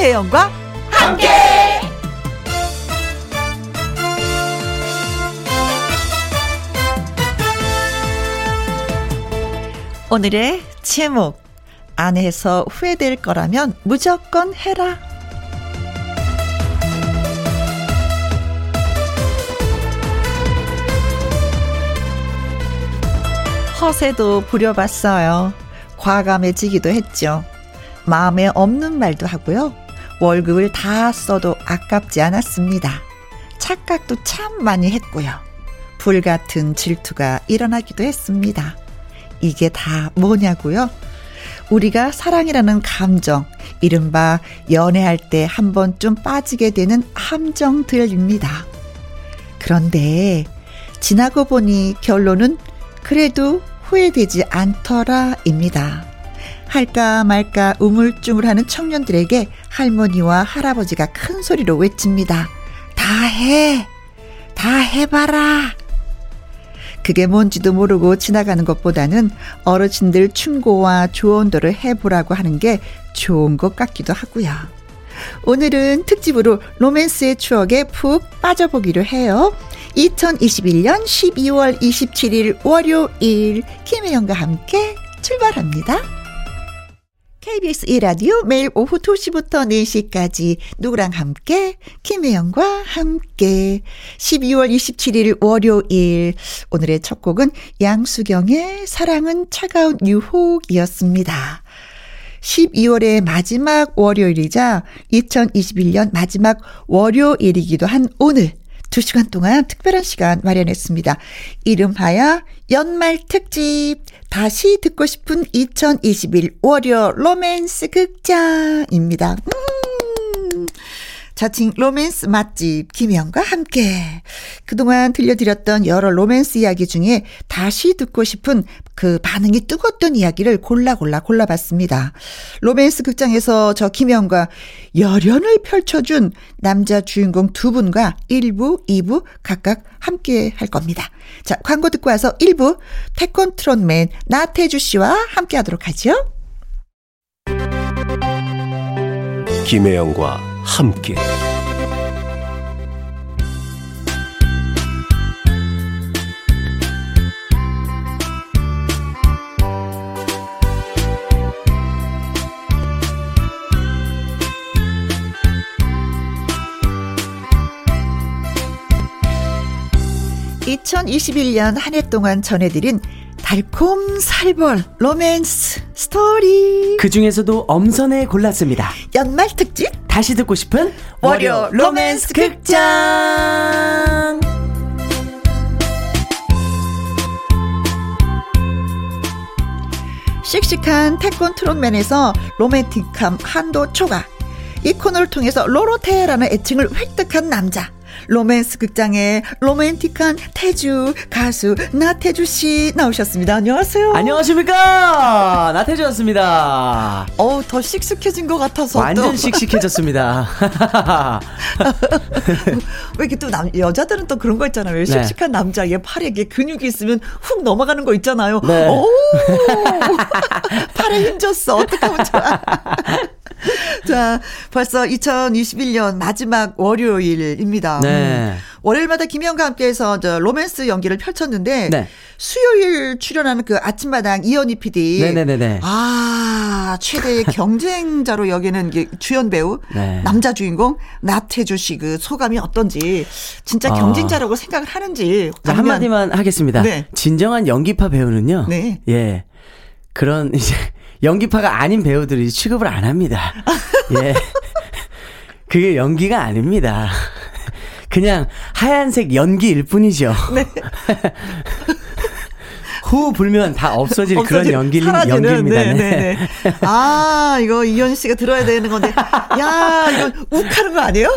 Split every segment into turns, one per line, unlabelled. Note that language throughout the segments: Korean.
김혜영과 함께. 오늘의 제목 안 해서 후회될 거라면 무조건 해라. 허세도 부려봤어요. 과감해지기도 했죠. 마음에 없는 말도 하고요. 월급을 다 써도 아깝지 않았습니다. 착각도 참 많이 했고요. 불같은 질투가 일어나기도 했습니다. 이게 다 뭐냐고요? 우리가 사랑이라는 감정, 이른바 연애할 때 한 번쯤 빠지게 되는 함정들입니다. 그런데 지나고 보니 결론은 그래도 후회되지 않더라입니다. 할까 말까 우물쭈물하는 청년들에게 할머니와 할아버지가 큰 소리로 외칩니다. 다 해! 다 해봐라! 그게 뭔지도 모르고 지나가는 것보다는 어르신들 충고와 조언들을 해보라고 하는 게 좋은 것 같기도 하고요. 오늘은 특집으로 로맨스의 추억에 푹 빠져보기로 해요. 2021년 12월 27일 월요일 김혜영과 함께 출발합니다. KBS 1라디오 매일 오후 2시부터 4시까지 누구랑 함께? 김혜영과 함께. 12월 27일 월요일. 오늘의 첫 곡은 양수경의 사랑은 차가운 유혹이었습니다. 12월의 마지막 월요일이자 2021년 마지막 월요일이기도 한 오늘 2시간 동안 특별한 시간 마련했습니다. 이름하여 연말 특집 다시 듣고 싶은 2021 월요 로맨스 극장입니다. 음. 자칭 로맨스 맛집 김혜영과 함께 그동안 들려드렸던 여러 로맨스 이야기 중에 다시 듣고 싶은 그 반응이 뜨거웠던 이야기를 골라 골라 골라봤습니다. 로맨스 극장에서 저 김영과 열연을 펼쳐준 남자 주인공 두 분과 1부, 2부 각각 함께 할 겁니다. 자, 광고 듣고 와서 1부 태권트롯맨 나태주 씨와 함께 하도록 하죠.
김혜영과 함께.
(2021년) 한 해 동안 전해드린 달콤 살벌 로맨스 스토리
그 중에서도 엄선해 골랐습니다.
연말 특집
다시 듣고 싶은 월요 로맨스 극장.
씩씩한 태권 트롯맨에서 로맨틱함 한도 초과. 이 코너를 통해서 로로태라는 애칭을 획득한 남자. 로맨스 극장에 로맨틱한 태주 가수 나태주 씨 나오셨습니다. 안녕하세요.
안녕하십니까 나태주였습니다.
어우 더 씩씩해진 것 같아서
완전 또. 씩씩해졌습니다.
왜 이렇게 또 남, 여자들은 또 그런 거 있잖아요. 왜 네. 씩씩한 남자 얘 팔에 이게 근육이 있으면 훅 넘어가는 거 있잖아요. 네. 오 팔에 힘줬어. 어떡하면 좋아. 자, 벌써 2021년 마지막 월요일입니다. 네. 음. 월요일마다 김희영과 함께해서 저 로맨스 연기를 펼쳤는데 네. 수요일 출연하는 그 아침마당 이현희 PD. 네네네. 아 최대의 경쟁자로 여기는 주연 배우 네. 남자 주인공 나태주 씨 그 소감이 어떤지 진짜 아. 경쟁자라고 어. 생각을 하는지
자, 한마디만 하겠습니다. 네. 진정한 연기파 배우는요. 네. 예. 그런 이제 연기파가 아닌 배우들이 취급을 안 합니다. 예. 그게 연기가 아닙니다. 그냥 하얀색 연기일 뿐이죠. 네. 후 불면 다 없어질 없어질, 그런 연기, 연기입니다. 네, 네. 네.
아, 이거 이현 씨가 들어야 되는 건데, 야, 이거 욱 하는 거 아니에요?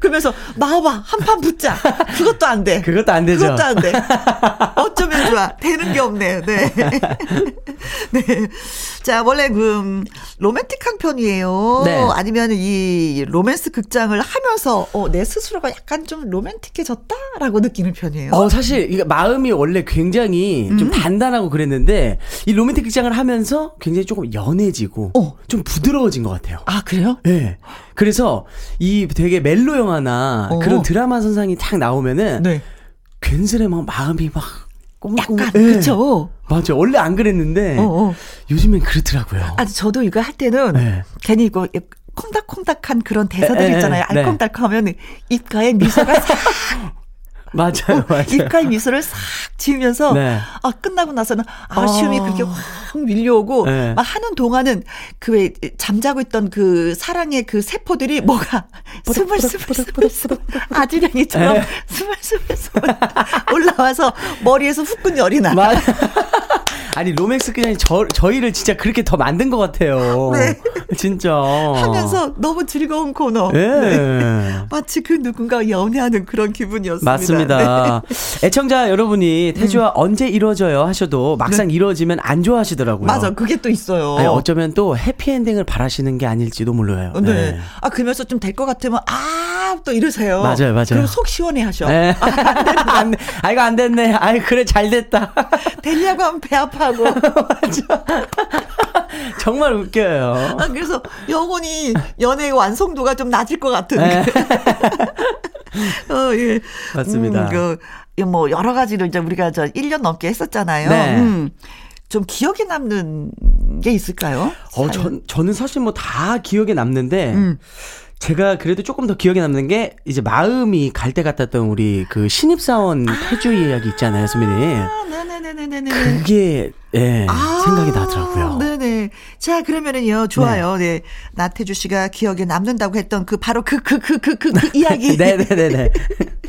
그러면서 나와봐 한 판 붙자. 그것도 안 돼.
그것도 안 되죠.
그것도 안 돼. 어쩌면 좋아. 되는 게 없네요. 네. 네. 자, 원래 그 로맨틱한 편이에요. 네. 아니면 이 로맨스 극장을 하면서 어, 내 스스로가 약간 좀 로맨틱해졌다라고 느끼는 편이에요.
어, 사실 이게 마음이 원래 굉장히 좀 음. 단단하고 그랬는데 이 로맨틱 극장을 하면서 굉장히 조금 연해지고 어. 좀 부드러워진 것 같아요.
아, 그래요?
네. 그래서 이 되게 멜로 영화나 어. 그런 드라마 선상이 탁 나오면은 네. 괜스레 막 마음이 막
꼼꼼. 약간 네. 그쵸.
맞아. 원래 안 그랬는데 어, 어. 요즘엔 그렇더라고요.
아, 저도 이거 할 때는 네. 괜히 이거 콩닥콩닥한 그런 대사들 있잖아요. 네. 알콩달콩하면 입가에 미소가 싹
맞아요, 어, 맞아요.
입가에 미소를 싹 지으면서 네. 아 끝나고 나서는 아쉬움이 어. 그렇게 확 밀려오고 네. 막 하는 동안은 그 왜 잠자고 있던 그 사랑의 그 세포들이 뭐가 스물스물스물 아지랑이처럼 네. 스물스물스물 올라와서 머리에서 후끈 열이 나.
아니 로맨스 그냥 저 저희를 진짜 그렇게 더 만든 것 같아요. 네. 진짜
하면서 너무 즐거운 코너. 네. 네. 마치 그 누군가 연애하는 그런 기분이었습니다.
맞습니다. 네. 애청자 여러분이 태주와 음. 언제 이루어져요 하셔도 막상 네. 이루어지면 안 좋아하시더라고요.
맞아, 그게 또 있어요.
아니, 어쩌면 또 해피엔딩을 바라시는 게 아닐지도 몰라요.
네. 네. 아 그러면서 좀 될 것 같으면 아또 이러세요.
맞아요, 맞아요.
그럼 속 시원해 하셔. 네.
아, 안, 아 이거 안 됐네. 아이 그래 잘 됐다.
되냐고 하면 배 아파. 하고. 맞아.
정말 웃겨요.
아, 그래서 영혼이 연애의 완성도가 좀 낮을 것 같은. 네. 어, 예.
맞습니다. 음, 그,
뭐, 여러 가지를 이제 우리가 저 1년 넘게 했었잖아요. 네. 음. 좀 기억에 남는 게 있을까요?
어, 전, 저는 사실 뭐 다 기억에 남는데, 음. 제가 그래도 조금 더 기억에 남는 게 이제 마음이 갈 때 같았던 우리 그 신입사원 태주 이야기 있잖아요, 수민이. 아, 네네 네네네. 그게 예 아, 생각이 나더라고요.
네네. 자 그러면은요 좋아요. 네. 네. 나태주 씨가 기억에 남는다고 했던 그 바로 그그그그 그, 그, 그, 그 이야기.
네네네네.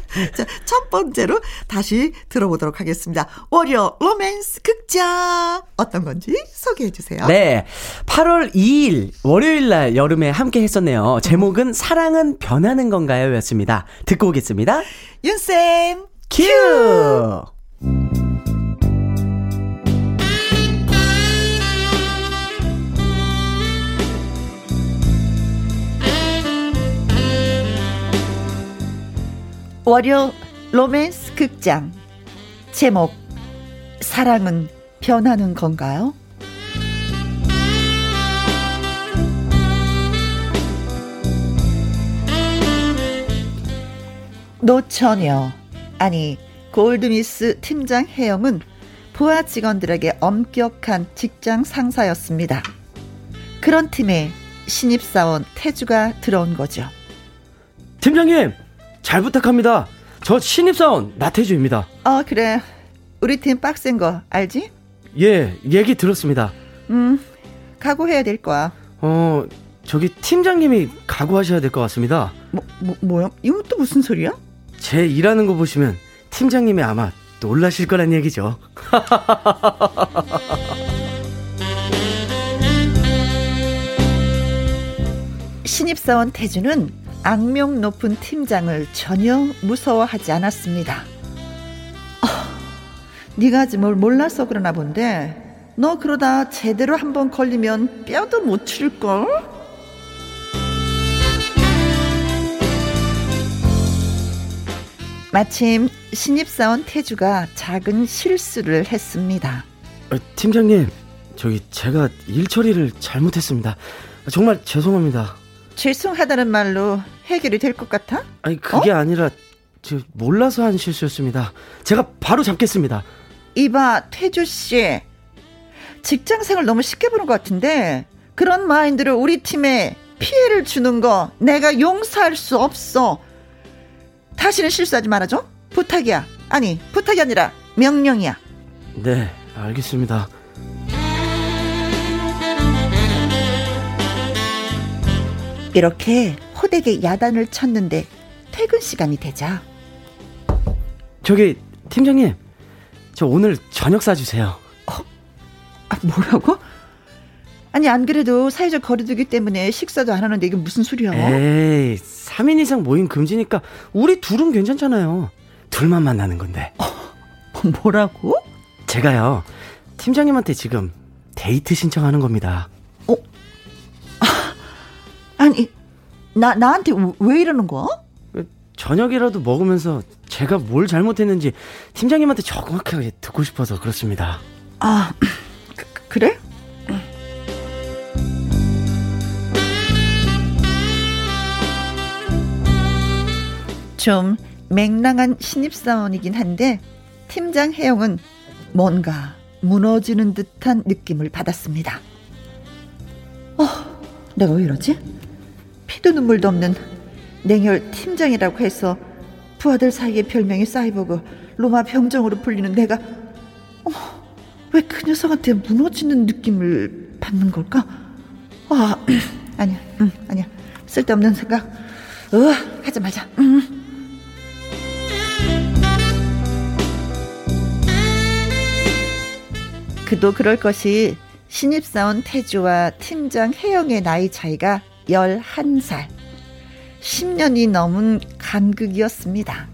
자, 첫 번째로 다시 들어보도록 하겠습니다. 월요 로맨스 극장 어떤 건지 소개해 주세요.
네. 8월 2일 월요일 날 여름에 함께 했었네요. 제목은 사랑은 변하는 건가요? 였습니다. 듣고 오겠습니다.
윤쌤 큐! 월요 로맨스 극장 제목 사랑은 변하는 건가요? 노처녀 아니 골드미스 팀장 혜영은 부하 직원들에게 엄격한 직장 상사였습니다. 그런 팀에 신입사원 태주가 들어온 거죠.
팀장님 잘 부탁합니다. 저 신입사원 나태주입니다.
어 그래. 우리 팀 빡센 거 알지?
예, 얘기 들었습니다.
음, 각오해야 될 거야.
어, 저기 팀장님이 각오하셔야 될 것 같습니다.
뭐, 뭐, 뭐야? 이건 또 무슨 소리야?
제 일하는 거 보시면 팀장님이 아마 놀라실 거란 얘기죠.
신입사원 태주는 악명 높은 팀장을 전혀 무서워하지 않았습니다. 어, 네가 아직 뭘 몰라서 그러나 본데 너 그러다 제대로 한번 걸리면 뼈도 못 칠걸? 마침 신입사원 태주가 작은 실수를 했습니다.
어, 팀장님, 저기 제가 일 처리를 잘못했습니다. 정말 죄송합니다.
죄송하다는 말로 해결이 될 것 같아?
아니 그게 어? 아니라 저 몰라서 한 실수였습니다. 제가 바로 잡겠습니다.
이봐 태주 씨, 직장생활 너무 쉽게 보는 것 같은데 그런 마인드로 우리 팀에 피해를 주는 거 내가 용서할 수 없어. 다시는 실수하지 말아줘. 부탁이야. 아니 부탁이 아니라 명령이야.
네, 알겠습니다.
이렇게 호되게 야단을 쳤는데 퇴근 시간이 되자
저기 팀장님 저 오늘 저녁 사주세요 어?
아 뭐라고? 아니 안 그래도 사회적 거리두기 때문에 식사도 안 하는데 이게 무슨 소리야
에이 3인 이상 모임 금지니까 우리 둘은 괜찮잖아요 둘만 만나는 건데 어,
뭐라고?
제가요, 팀장님한테 지금 데이트 신청하는 겁니다.
아니, 나, 나한테 왜 이러는 거야?
저녁이라도 먹으면서 제가 뭘 잘못했는지 팀장님한테 정확하게 듣고 싶어서 그렇습니다.
아, 그, 그래? 좀 맹랑한 신입사원이긴 한데 팀장 혜영은 뭔가 무너지는 듯한 느낌을 받았습니다. 어, 내가 왜 이러지? 피도 눈물도 없는 냉혈 팀장이라고 해서 부하들 사이의 별명이 사이버그 로마 병정으로 불리는 내가 어, 왜그 녀석한테 무너지는 느낌을 받는 걸까? 아, 아니야, 음, 아니야. 쓸데없는 생각. 어, 하지 말자. 음. 그도 그럴 것이 신입사원 태주와 팀장 혜영의 나이 차이가 11살. 10년이 넘은 간극이었습니다.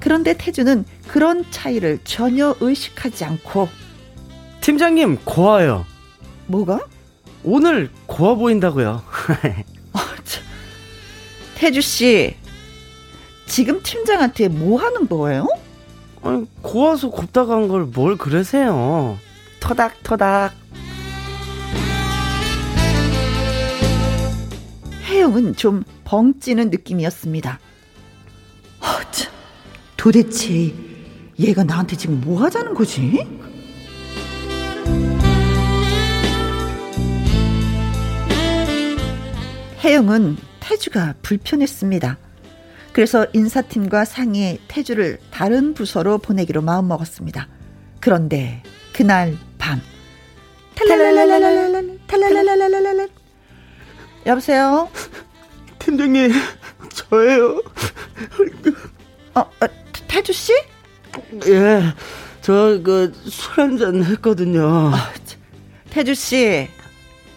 그런데 태주는 그런 차이를 전혀 의식하지 않고
팀장님 고와요.
뭐가?
오늘 고와 보인다고요. 어,
태주 씨 지금 팀장한테 뭐 하는 거예요?
아니 고와서 곱다고 한 걸 뭘 그러세요? 토닥토닥.
혜영은 좀 벙찌는 느낌이었습니다. 어, 참, 도대체 얘가 나한테 지금 뭐 하자는 거지? 혜영은 태주가 불편했습니다. 그래서 인사팀과 상의해 태주를 다른 부서로 보내기로 마음먹었습니다. 그런데 그날 밤 탈랄랄랄랄랄 탈랄랄랄랄랄 여보세요?
팀장님 저예요.
어, 어 태주 씨?
예. 저 그 술 한잔 했거든요. 아,
태주 씨.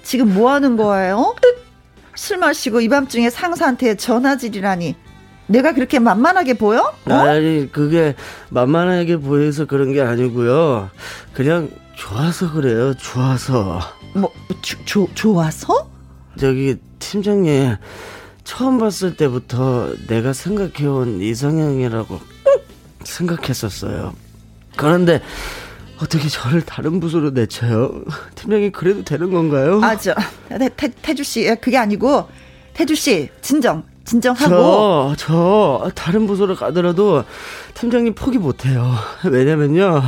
지금 뭐 하는 거예요? 술 마시고 이 밤중에 상사한테 전화질이라니. 내가 그렇게 만만하게 보여?
어? 아니 그게 만만하게 보여서 그런 게 아니고요. 그냥 좋아서 그래요. 좋아서.
뭐 조, 조, 좋아서?
저기 팀장님 처음 봤을 때부터 내가 생각해온 이상형이라고 생각했었어요. 그런데 어떻게 저를 다른 부서로 내쳐요? 팀장님 그래도 되는 건가요?
아, 저 태, 태, 태주 씨 그게 아니고 태주 씨 진정 진정하고
저, 저 다른 부서로 가더라도 팀장님 포기 못해요. 왜냐면요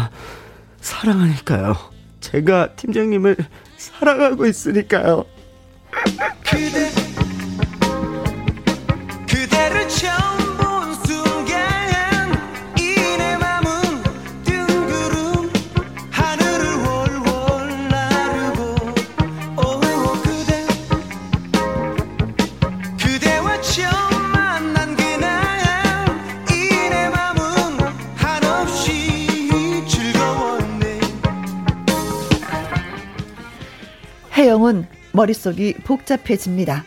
사랑하니까요. 제가 팀장님을 사랑하고 있으니까요.
혜영은 머릿속이 복잡해집니다.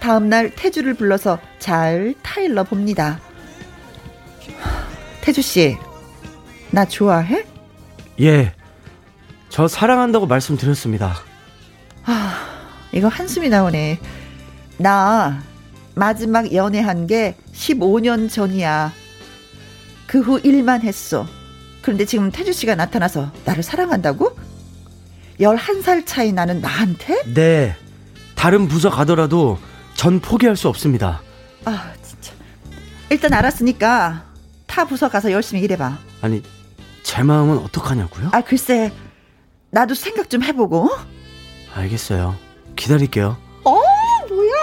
다음날 태주를 불러서 잘 타일러 봅니다. 태주 씨, 나 좋아해?
예, 저 사랑한다고 말씀드렸습니다.
아, 이거 한숨이 나오네. 나 마지막 연애한 게 15년 전이야. 그 후 일만 했어. 그런데 지금 태주 씨가 나타나서 나를 사랑한다고? 11살 차이 나는 나한테?
네. 다른 부서 가더라도 전 포기할 수 없습니다.
아, 진짜. 일단 알았으니까 타 부서 가서 열심히 일해봐.
아니, 제 마음은 어떡하냐고요?
아, 글쎄. 나도 생각 좀 해보고.
알겠어요. 기다릴게요.
어, 뭐야.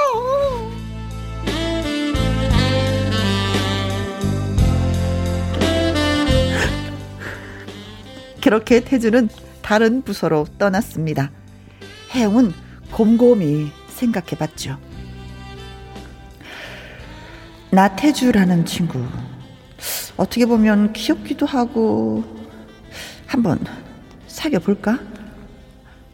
그렇게 태주는 다른 부서로 떠났습니다. 혜영은 곰곰이 생각해 봤죠. 나태주라는 친구. 어떻게 보면 귀엽기도 하고, 한번 사귀어 볼까?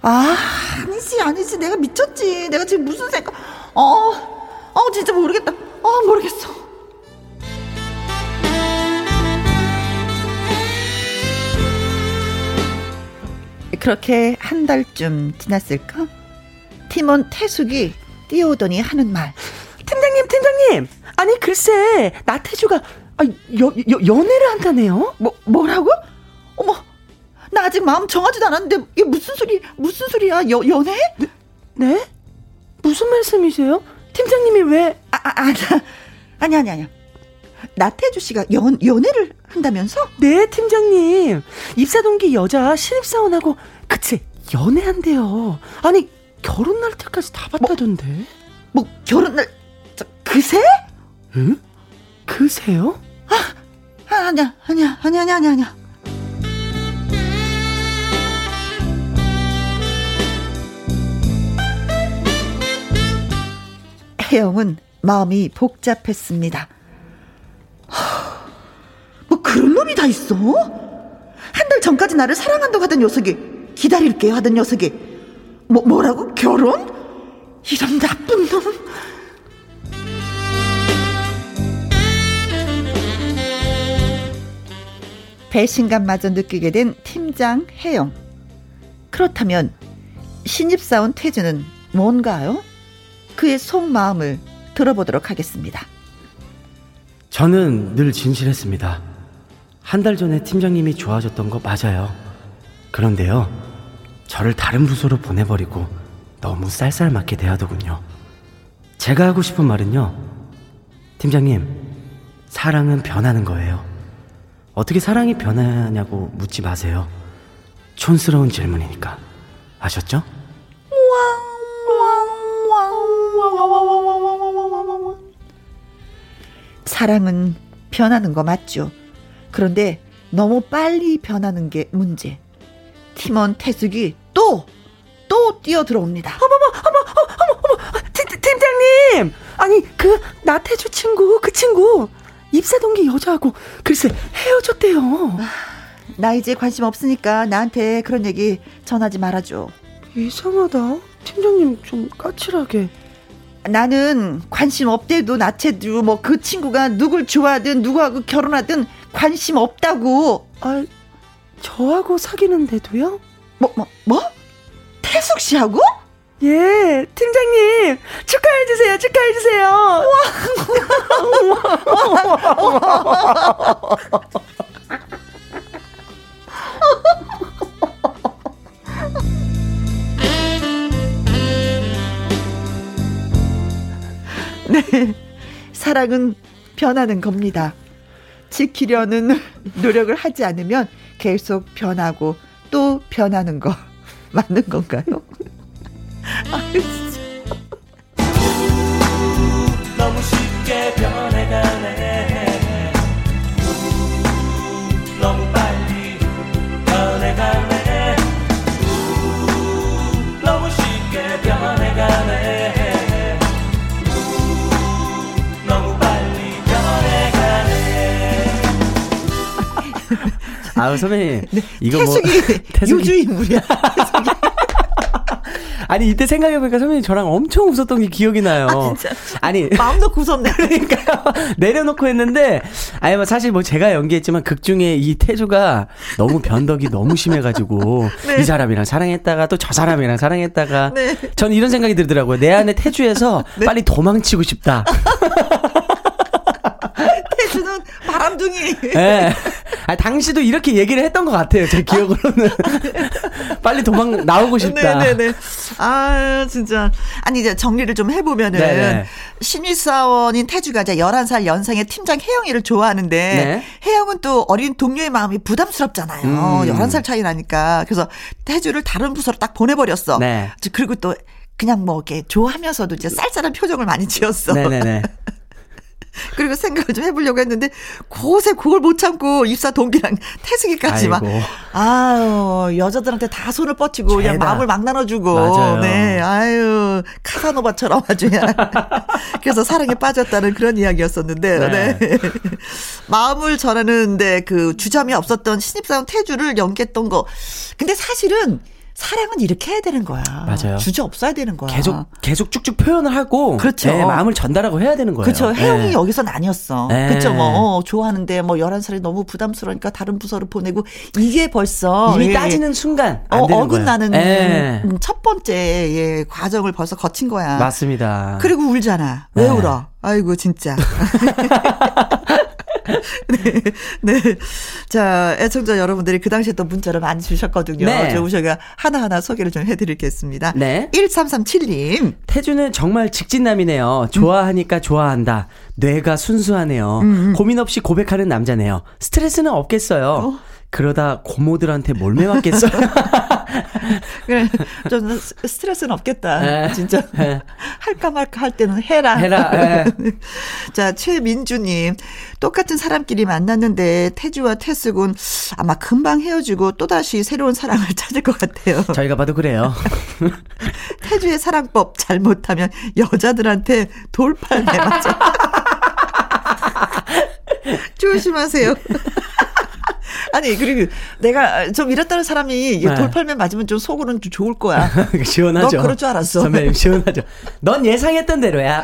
아, 아니지, 아니지. 내가 미쳤지. 내가 지금 무슨 생각, 어, 어, 진짜 모르겠다. 어, 모르겠어. 그렇게 한 달쯤 지났을까? 팀원 태숙이 뛰어오더니 하는 말.
팀장님, 팀장님! 아니, 글쎄, 나태주가, 아, 여, 여, 연애를 한다네요?
뭐, 뭐라고? 어머, 나 아직 마음 정하지도 않았는데, 이게 무슨 소리, 무슨 소리야? 여, 연애?
네? 네? 무슨 말씀이세요? 팀장님이 왜?
아, 아, 아, 아니, 아니, 아니. 나태주 씨가 연, 연애를 한다면서?
네, 팀장님. 입사 동기 여자 신입사원하고, 그치, 연애한대요. 아니, 결혼 날짜까지 다 봤다던데.
뭐, 뭐 결혼 날, 저, 그새?
응? 그새요?
아, 아, 아니야, 아니야, 아니야, 아니야, 아니야, 아니야. 혜영은 마음이 복잡했습니다. 뭐 그런 놈이 다 있어? 한 달 전까지 나를 사랑한다고 하던 녀석이 기다릴게 하던 녀석이 뭐 뭐라고 결혼? 이런 나쁜 놈. 배신감마저 느끼게 된 팀장 혜영. 그렇다면 신입사원 태주는 뭔가요? 그의 속마음을 들어보도록 하겠습니다.
저는 늘 진실했습니다. 한 달 전에 팀장님이 좋아졌던 거 맞아요. 그런데요, 저를 다른 부서로 보내버리고 너무 쌀쌀맞게 대하더군요. 제가 하고 싶은 말은요, 팀장님, 사랑은 변하는 거예요. 어떻게 사랑이 변하냐고 묻지 마세요. 촌스러운 질문이니까. 아셨죠?
사랑은 변하는 거 맞죠? 그런데 너무 빨리 변하는 게 문제. 팀원 태숙이 또, 또 뛰어 들어옵니다.
어머머, 어머, 어머, 어머, 어머, 팀, 팀장님! 아니, 그, 나태주 친구, 그 친구, 입사 동기 여자하고, 글쎄, 헤어졌대요. 아,
나 이제 관심 없으니까 나한테 그런 얘기 전하지 말아줘.
이상하다. 팀장님 좀 까칠하게.
나는 관심 없대도 나체도 뭐 그 친구가 누굴 좋아하든 누구하고 결혼하든 관심 없다고.
아, 저하고 사귀는데도요?
뭐, 뭐, 뭐? 태숙 씨하고?
예, 팀장님 축하해 주세요. 축하해 주세요.
네. 사랑은 변하는 겁니다. 지키려는 노력을 하지 않으면 계속 변하고 또 변하는 거 맞는 건가요?
아우 선배님 네,
이거 뭐 태숙이 유주인물이야.
아니 이때 생각해보니까 선배님 저랑 엄청 웃었던 게 기억이 나요.
아, 니 마음 놓고 웃었네.
그러니까 내려놓고 했는데 아니 뭐 사실 뭐 제가 연기했지만 극 중에 이 태주가 너무 변덕이 너무 심해가지고 네. 이 사람이랑 사랑했다가 또 저 사람이랑 사랑했다가 네. 전 이런 생각이 들더라고요. 내 안에 태주에서 네. 빨리 도망치고 싶다.
태주는 바람둥이.
네. 아, 당시도 이렇게 얘기를 했던 것 같아요. 제 기억으로는. 빨리 도망 나오고 싶다.
네네네. 아, 진짜. 아니, 이제 정리를 좀 해보면은. 네네. 신입사원인 태주가 이제 11살 연상의 팀장 혜영이를 좋아하는데. 네. 혜영은 또 어린 동료의 마음이 부담스럽잖아요. 음. 11살 차이 나니까. 그래서 태주를 다른 부서로 딱 보내버렸어. 네. 그리고 또 그냥 뭐 이렇게 좋아하면서도 이제 쌀쌀한 표정을 많이 지었어. 네네네. 그리고 생각을 좀 해보려고 했는데 곳에 그걸 못 참고 입사 동기랑 태승이까지 막 아유 여자들한테 다 손을 뻗치고 죄다. 그냥 마음을 막 나눠주고 맞아요. 네 아유 카사노바처럼 아주 그냥 그래서 사랑에 빠졌다는 그런 이야기였었는데 네. 네. 마음을 전하는데 그 주점이 없었던 신입사원 태주를 연기했던 거 근데 사실은 사랑은 이렇게 해야 되는 거야.
맞아요.
주저 없어야 되는 거야.
계속 계속 쭉쭉 표현을 하고 그렇죠. 네, 마음을 전달하고 해야 되는 거예요.
그렇죠. 혜영이 네. 여기선 아니었어. 네. 그렇죠. 뭐 어, 좋아하는데 뭐 11살이 너무 부담스러우니까 다른 부서로 보내고 이게 벌써
이미 예. 따지는 순간 어,
어긋나는 예. 첫 번째 예, 과정을 벌써 거친 거야.
맞습니다.
그리고 울잖아. 왜 네. 울어? 아이고 진짜. 네, 네. 자, 애청자 여러분들이 그 당시에 또 문자를 많이 주셨거든요. 네. 저 우셔가 하나하나 소개를 좀 해드리겠습니다. 네. 1337님.
태주는 정말 직진남이네요. 좋아하니까 좋아한다. 뇌가 순수하네요. 음, 음. 고민 없이 고백하는 남자네요. 스트레스는 없겠어요. 어? 그러다 고모들한테 몰매 맞겠어요.
그래, 좀 스트레스는 없겠다. 에, 네. 진짜. 에. 네. 할까 말까 할 때는 해라.
해라. 네.
자, 최민주님. 똑같은 사람끼리 만났는데 태주와 태숙은 아마 금방 헤어지고 또다시 새로운 사랑을 찾을 것 같아요.
저희가 봐도 그래요.
태주의 사랑법 잘못하면 여자들한테 돌팔매 맞아. 조심하세요. 아니 그리고 내가 좀 이랬다는 사람이 네. 돌팔매 맞으면 좀 속으로는 좀 좋을 거야.
시원하죠.
너 그럴 줄 알았어.
선배님 시원하죠. 넌 예상했던 대로야.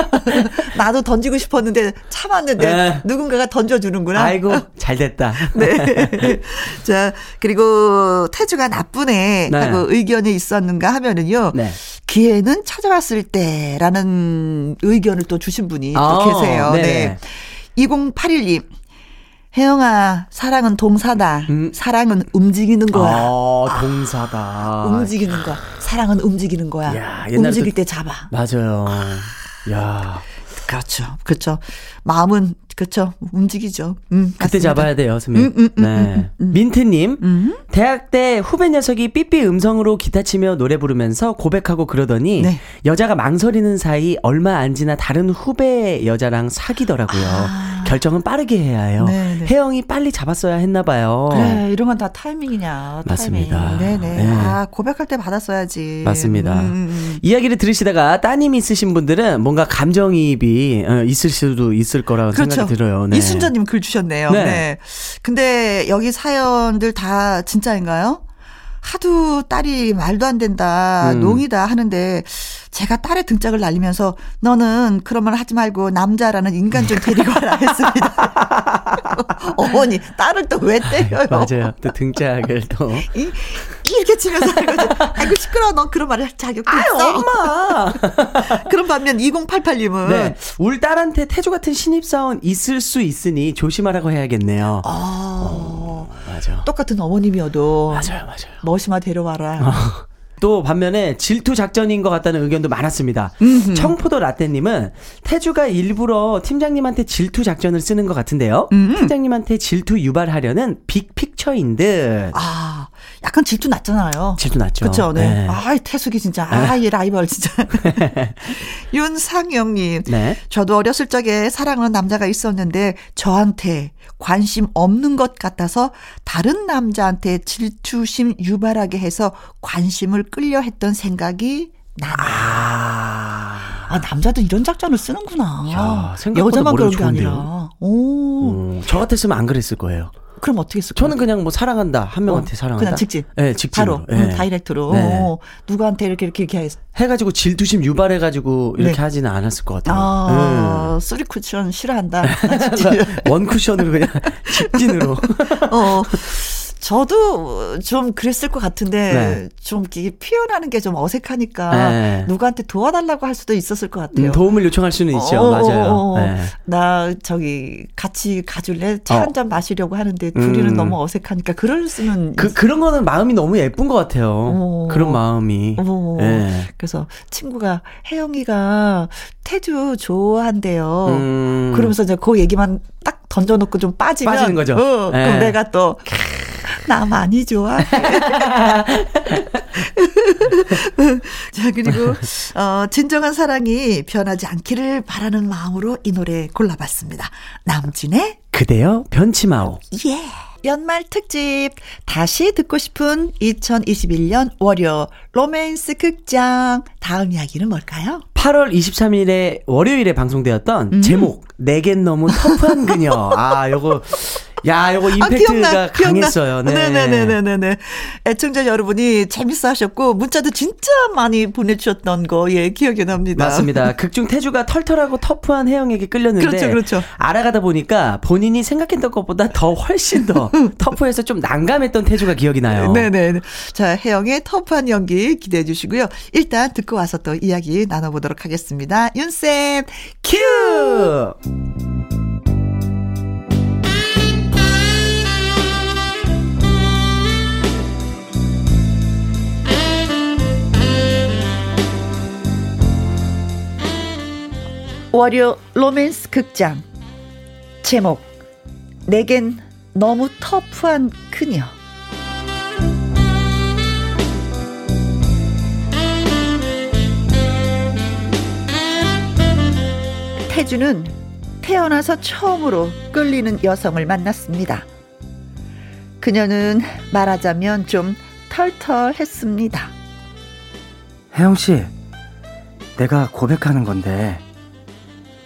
나도 던지고 싶었는데 참았는데 네. 누군가가 던져주는구나.
아이고 잘 됐다.
네. 자 그리고 태주가 나쁘네 네. 하고 의견이 있었는가 하면은요. 네. 기회는 찾아왔을 때라는 의견을 또 주신 분이 또 어, 계세요. 네. 2081님. 혜영아, 사랑은 동사다. 음. 사랑은 움직이는 거야.
아, 동사다.
움직이는 거야. 사랑은 움직이는 거야. 야, 움직일 때 잡아.
맞아요. 야.
그렇죠. 그렇죠. 마음은 그렇죠. 움직이죠. 음,
그때 맞습니다. 잡아야 돼요, 선생님. 음, 음, 음, 네. 음, 음, 민트님, 대학 때 후배 녀석이 삐삐 음성으로 기타 치며 노래 부르면서 고백하고 그러더니 네. 여자가 망설이는 사이 얼마 안 지나 다른 후배 여자랑 사귀더라고요. 아. 결정은 빠르게 해야 해요. 네네. 네. 혜영이 빨리 잡았어야 했나 봐요.
그래, 이런 건 다 타이밍이냐.
맞습니다.
타이밍. 네네. 네. 아, 고백할 때 받았어야지.
맞습니다. 이야기를 들으시다가 따님이 있으신 분들은 뭔가 감정이입이 어, 있을 수도 있을 거라고 그렇죠. 생각이 들어요.
네. 이순자님 글 주셨네요. 네. 네. 근데 여기 사연들 다 진짜인가요? 하도 딸이 말도 안 된다, 음. 농이다 하는데 제가 딸의 등짝을 날리면서 너는 그런 말 하지 말고 남자라는 인간 좀 데리고 와라 했습니다. 어머니 딸을 또 왜 때려요?
맞아요. 또 등짝을 또 이,
이렇게 치면서 아이고 시끄러워. 넌 그런 말을 할 자격도 아유, 있어.
엄마.
그런 반면 2088님은
네. 울 딸한테 태조 같은 신입사원 있을 수 있으니 조심하라고 해야겠네요. 아.
어, 맞아. 똑같은 어머님이어도
맞아요, 맞아요.
머시마 데려와라. 어.
또 반면에 질투 작전인 것 같다는 의견도 많았습니다. 음흠. 청포도 라떼님은 태주가 일부러 팀장님한테 질투 작전을 쓰는 것 같은데요. 음흠. 팀장님한테 질투 유발하려는 빅픽처인 듯.
아, 약간 질투 났잖아요.
질투 났죠.
그렇죠. 네. 네. 아, 태숙이 진짜 아, 이 라이벌 진짜. 윤상영님, 네. 저도 어렸을 적에 사랑하는 남자가 있었는데 저한테 관심 없는 것 같아서 다른 남자한테 질투심 유발하게 해서 관심을 끌려 했던 생각이 나네. 아, 아 남자도 이런 작전을 쓰는구나. 야, 여자만 그런 게. 아니라. 오.
음, 저 같았으면 안 그랬을 거예요.
그럼 어떻게 했을까요?
저는 그냥 뭐 사랑한다 한 명한테 어, 사랑한다.
그냥 직진.
네, 직진으로.
바로 네. 음, direct로. 네. 어, 누구한테 이렇게 이렇게 이렇게
해가지고 질투심 유발해가지고 이렇게 네. 하지는 않았을 것 같아요.
아, 네. 쓰리 쿠션 싫어한다.
원 쿠션으로 그냥 직진으로. 어.
저도 좀 그랬을 것 같은데 네. 좀 이게 표현하는 게 좀 어색하니까 네. 누구한테 도와달라고 할 수도 있었을 것 같아요.
음, 도움을 요청할 수는 있죠. 어, 맞아요. 어, 어. 네.
나 저기 같이 가줄래? 차 한잔 어. 마시려고 하는데 둘이는 음. 너무 어색하니까 그럴 수는
그 그런 거는 마음이 너무 예쁜 것 같아요. 어. 그런 마음이. 네.
그래서 친구가 혜영이가 태주 좋아한대요. 음. 그러면서 이제 그 얘기만 딱 던져놓고 좀 빠지면
빠지는 거죠.
어, 그럼 네. 내가 또 나 많이 좋아. 자, 그리고, 어, 진정한 사랑이 변하지 않기를 바라는 마음으로 이 노래 골라봤습니다. 남진의
그대여 변치마오.
예. 연말 특집 다시 듣고 싶은 2021년 월요 로맨스 극장 다음 이야기는 뭘까요?
8월 23일에 월요일에 방송되었던 음. 제목 내겐 너무 터프한 그녀. 아, 요거
야, 요거 아, 임팩트가 아, 강했어요.
네. 네네네네네. 애청자 여러분이 재밌어 하셨고, 문자도 진짜 많이 보내주셨던 거, 예, 기억이 납니다.
맞습니다. 극중 태주가 털털하고 터프한 혜영에게 끌렸는데.
그렇죠, 그렇죠.
알아가다 보니까 본인이 생각했던 것보다 더 훨씬 더 터프해서 좀 난감했던 태주가 기억이 나요.
네네. 자, 혜영의 터프한 연기 기대해 주시고요. 일단 듣고 와서 또 이야기 나눠보도록 하겠습니다. 윤쌤, 큐! 월요 로맨스 극장 제목 내겐 너무 터프한 그녀 태주는 태어나서 처음으로 끌리는 여성을 만났습니다. 그녀는 말하자면 좀 털털했습니다.
혜영 씨, 내가 고백하는 건데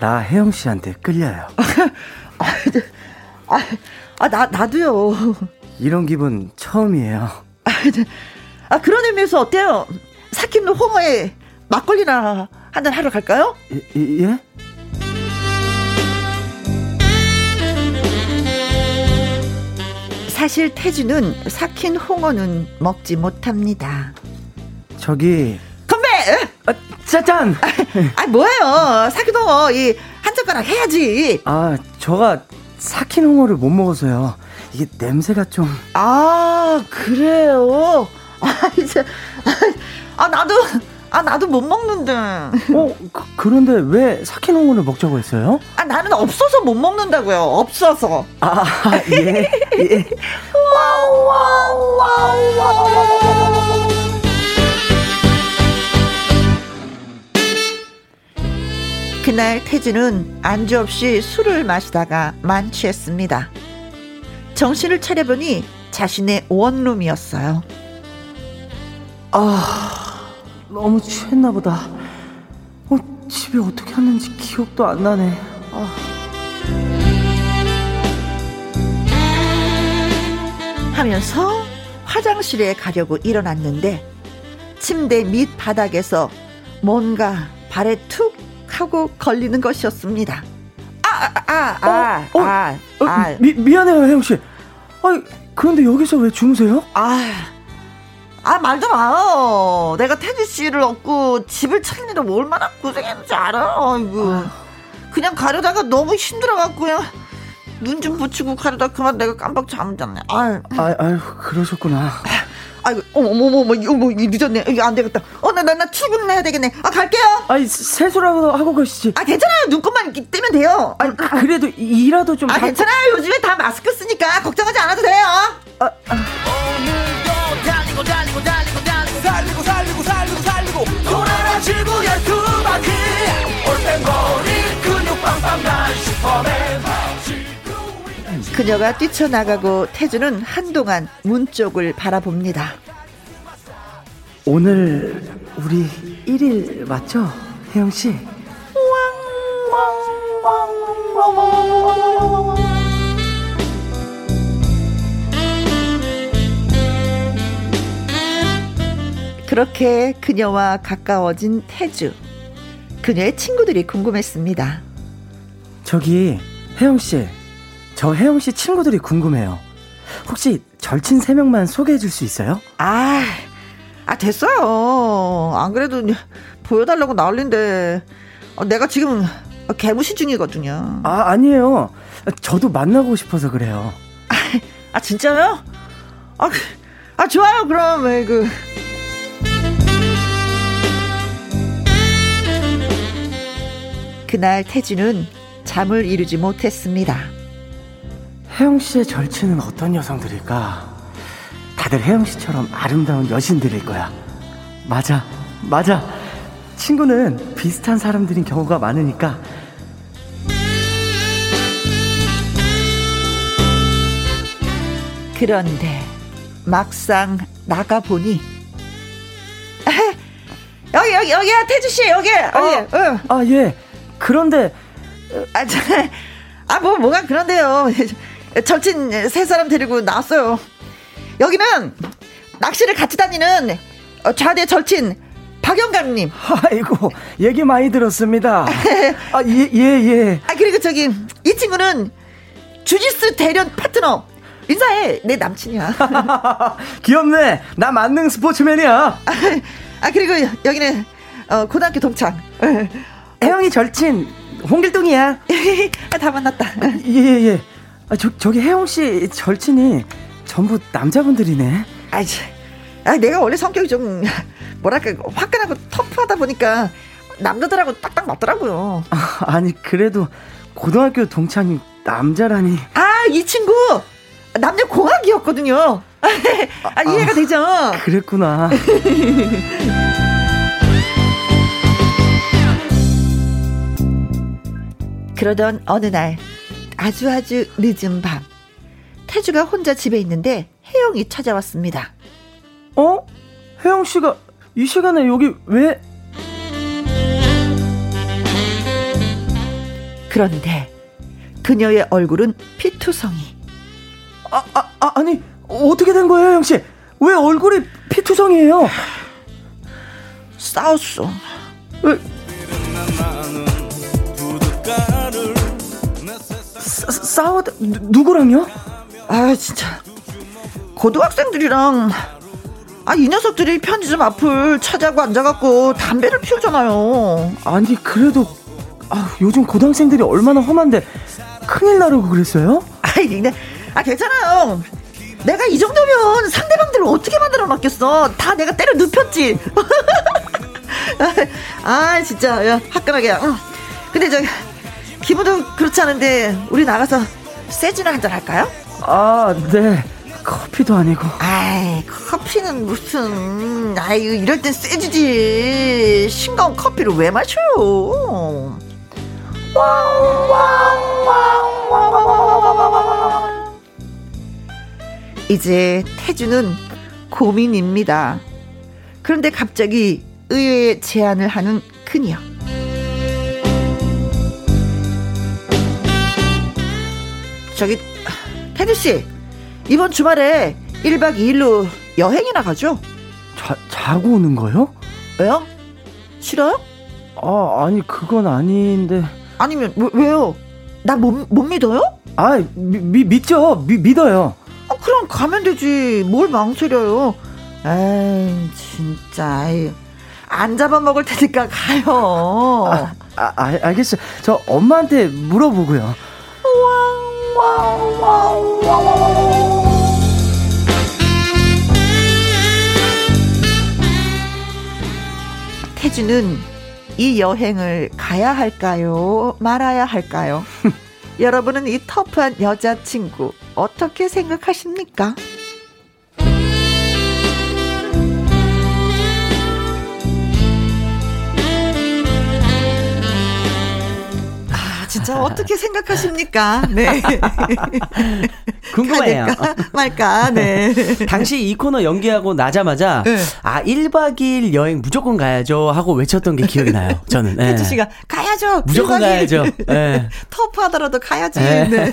나 혜영 씨한테 끌려요.
아, 아, 나, 나도요.
이런 기분 처음이에요.
아, 아 그런 의미에서 어때요? 사킴도 홍어에 막걸리나 한잔 하러 갈까요?
예? 예?
사실 태주는 삭힌 홍어는 먹지 못합니다.
저기! 아, 짜잔!
아, 뭐예요? 삭힌 홍어 이 한 젓가락 해야지.
아, 저가 삭힌 홍어를 못 먹어서요. 이게 냄새가 좀.
아, 그래요? 아, 이제. 아, 나도. 아, 나도 못 먹는데.
어, 그런데 왜 홍어를 먹자고 했어요?
아, 나는 없어서 못 먹는다고요. 없어서.
아, 예. 예. 와우, 와우, 와우, 와우.
그날 태진은 안주 없이 술을 마시다가 만취했습니다. 정신을 차려보니 자신의 원룸이었어요.
아, 너무 취했나 보다. 어, 집에 어떻게 왔는지 기억도 안 나네. 아.
하면서 화장실에 가려고 일어났는데 침대 밑 바닥에서 뭔가 발에 툭 하고 걸리는 것이었습니다. 아, 아, 아, 어, 어, 아,
어, 아. 미, 미안해요, 혜영 씨. 아, 그런데 여기서 왜 주무세요?
아, 아, 말도 마. 내가 태지 씨를 얻고 집을 찾느라 얼마나 고생했는지 알아. 아이고. 아. 그냥 가려다가 너무 힘들어갖고요. 눈좀 붙이고 가려다 그만 내가 깜빡 잠을 잤네. 아유.
아, 아유, 그러셨구나.
아 이고, 어머, 어머, 어머, 이거 뭐, 늦었네. 이거 안 되겠다. 어, 나, 나, 나 출근해야 되겠네. 아, 갈게요.
아니, 세수라도 하고 가시지.
아, 괜찮아요. 눈곱만 뜨면 돼요.
아, 그래도 이라도 좀.
아, 다... 괜찮아요. 요즘에 다 마스크 쓰니까 걱정하지 않아도 돼요. 아, 아. 오늘도 달리고, 달리고, 달리고, 달리고, 달리고, 달리고, 달리고, 달리고, 돌아라 지구의 두 바퀴. 올빼머리 그녀가 뛰쳐나가고 태주는 한동안 문 쪽을 바라봅니다.
오늘 우리 1일 맞죠? 혜영 씨?
그렇게 그녀와 가까워진 태주. 그녀의 친구들이 궁금했습니다.
저기 혜영 씨, 저 혜영 씨 친구들이 궁금해요. 혹시 절친 3명만 소개해 줄 수 있어요?
아, 아, 됐어요. 안 그래도 보여달라고 난린데. 어, 내가 지금 개무시 중이거든요.
아, 아니에요. 저도 만나고 싶어서 그래요.
아, 아 진짜요? 아, 아, 좋아요. 그럼, 왜, 그. 그날 태진은 잠을 이루지 못했습니다.
혜영 씨의 절친은 어떤 여성들일까? 다들 혜영 씨처럼 아름다운 여신들일 거야. 맞아, 맞아. 친구는 비슷한 사람들인 경우가 많으니까.
그런데 막상 나가 보니 여기 여기 여기야 태주 씨 여기 어,
여기 응. 아 예. 그런데
아뭐 뭐가 그런데요. 절친 세 사람 데리고 나왔어요. 여기는 낚시를 같이 다니는 좌대 절친 박영감님.
아이고, 얘기 많이 들었습니다. 아, 예, 예, 예.
아, 그리고 저기, 이 친구는 주짓수 대련 파트너. 인사해. 내 남친이야.
귀엽네. 나 만능 스포츠맨이야.
아, 그리고 여기는, 어, 고등학교 동창.
혜영이 절친, 홍길동이야.
아, 다 만났다.
예, 예, 예. 아, 저, 저기 혜영 씨 절친이 전부 남자분들이네.
아, 아, 내가 원래 성격이 좀, 뭐랄까, 화끈하고 터프하다 보니까 남자들하고 딱딱 맞더라고요.
아, 아니, 그래도 고등학교 동창이 남자라니.
아, 이 친구! 남녀 공학이었거든요. 아, 이해가 아, 되죠?
그랬구나.
그러던 어느 날 아주 아주 늦은 밤 태주가 혼자 집에 있는데 혜영이 찾아왔습니다.
어? 혜영 씨가 이 시간에 여기 왜?
그런데 그녀의 얼굴은 피투성이.
아, 아, 아 아니 어떻게 된 거예요, 혜영 씨? 왜 얼굴이 피투성이에요?
싸웠어.
왜? 싸워 누구랑요?
아 진짜 고등학생들이랑 아 이 녀석들이 편의점 앞을 찾아고 앉아갖고 담배를 피우잖아요.
아니 그래도 아, 요즘 고등학생들이 얼마나 험한데 큰일 나려고 그랬어요?
아이 근데 아 괜찮아요. 내가 이 정도면 상대방들을 어떻게 만들어 놨겠어? 다 내가 때려 눕혔지. 아 진짜 야 화끈하게. 응. 근데 저기 분도 그렇지 않은데 우리 나가서 세주나 한잔 할까요?
아, 네. 커피도 아니고.
아이, 커피는 무슨, 아이, 이럴 땐 세주지. 싱거운 커피를 왜 마셔요? 이제 태주는 고민입니다. 그런데 갑자기 의외의 제안을 하는 그녀. 저기 태주 씨 이번 주말에 1박 2일로 여행이나 가죠?
자, 자고 오는 거요?
왜요? 싫어요?
아 아니 그건 아닌데
아니면 왜, 요 나 못 못 믿어요?
아 미, 미, 믿죠 미, 믿어요
아, 그럼 가면 되지 뭘 망설여요 에이 진짜 에이. 안 잡아먹을 테니까 가요
아, 아, 아 알겠어요 저 엄마한테 물어보고요
태주는 이 여행을 가야 할까요? 말아야 할까요? 여러분은 이 터프한 여자친구 어떻게 생각하십니까? 진짜 어떻게 생각하십니까? 네.
궁금해요.
말까? 네.
당시 이 코너 연기하고 나자마자 네. 아 1박 2일 여행 무조건 가야죠 하고 외쳤던 게 기억이 나요. 저는.
네. 혜주 씨가 가야죠.
무조건 가야죠. 네.
터프하더라도 가야지. 네.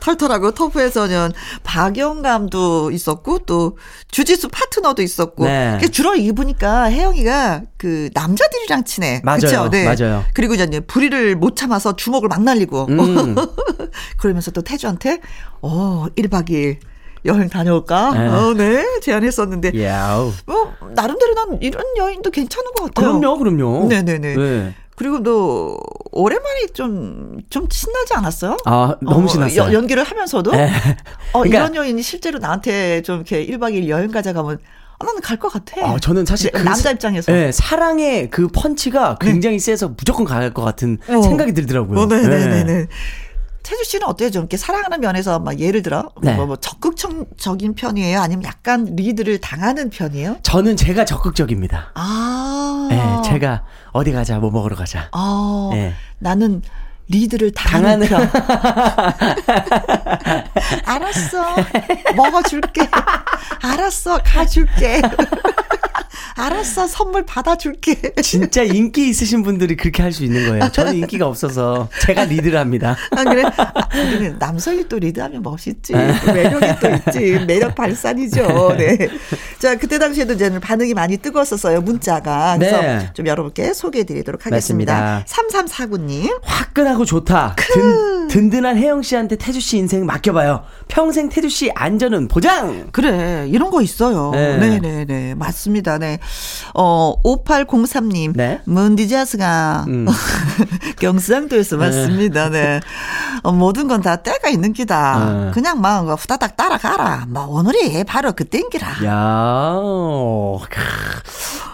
털털하고 터프에서는 박영감도 있었고 또 주짓수 파트너도 있었고 네. 주로 입으니까 혜영이가 그 남자들이랑 친해.
맞아요. 그쵸? 네. 맞아요.
그리고 이제 불의를 못 참아서 주먹을 막 날리고 음. 그러면서 또 태주한테 어 1박 2일 여행 다녀올까? 네. 어, 네. 제안했었는데. 야우. 뭐, 나름대로 난 이런 여행도 괜찮은 것 같아요.
그럼요, 그럼요.
네네네. 네. 그리고 너 오랜만에 좀, 좀 신나지 않았어요?
아, 너무 어, 신났어요.
어, 연기를 하면서도? 네. 어, 그러니까, 이런 여인이 실제로 나한테 좀 이렇게 1박 2일 여행 가자 가면 아, 나는 갈 것 같아.
아, 저는 사실
그 남자 입장에서.
네, 사랑의 그 펀치가 네. 굉장히 네. 세서 무조건 갈 것 같은 어. 생각이 들더라고요. 어,
네네네. 네. 태주 씨는 어때요? 좀 이렇게 사랑하는 면에서 막 예를 들어 네. 뭐, 뭐 적극적인 편이에요? 아니면 약간 리드를 당하는 편이에요?
저는 제가 적극적입니다.
아.
네, 제가 어디 가자, 뭐 먹으러 가자.
아. 네. 나는 리드를 당하는. 알았어. 먹어줄게. 알았어. 가줄게. 알았어, 선물 받아줄게.
진짜 인기 있으신 분들이 그렇게 할 수 있는 거예요. 저는 인기가 없어서 제가 리드를 합니다.
아, 그래? 아, 우리는 남성이 또 리드하면 멋있지. 매력이 또 있지. 매력 발산이죠. 네. 자, 그때 당시에도 이제 반응이 많이 뜨거웠었어요. 문자가. 그래서 네. 좀 여러분께 소개해 드리도록 하겠습니다. 맞습니다. 3349님.
화끈하고 좋다. 든, 든든한 혜영 씨한테 태주 씨 인생 맡겨봐요. 평생 태주 씨 안전은 보장!
그래. 이런 거 있어요. 네. 네네네. 네. 맞습니다. 네. 어, 5803님. 네. 문디자스가 음. 경상도에서 맞습니다. 네. 어, 모든 건 다 때가 있는 기다. 네. 그냥 막 후다닥 따라가라. 뭐 오늘이 바로 그 땡기라.
야.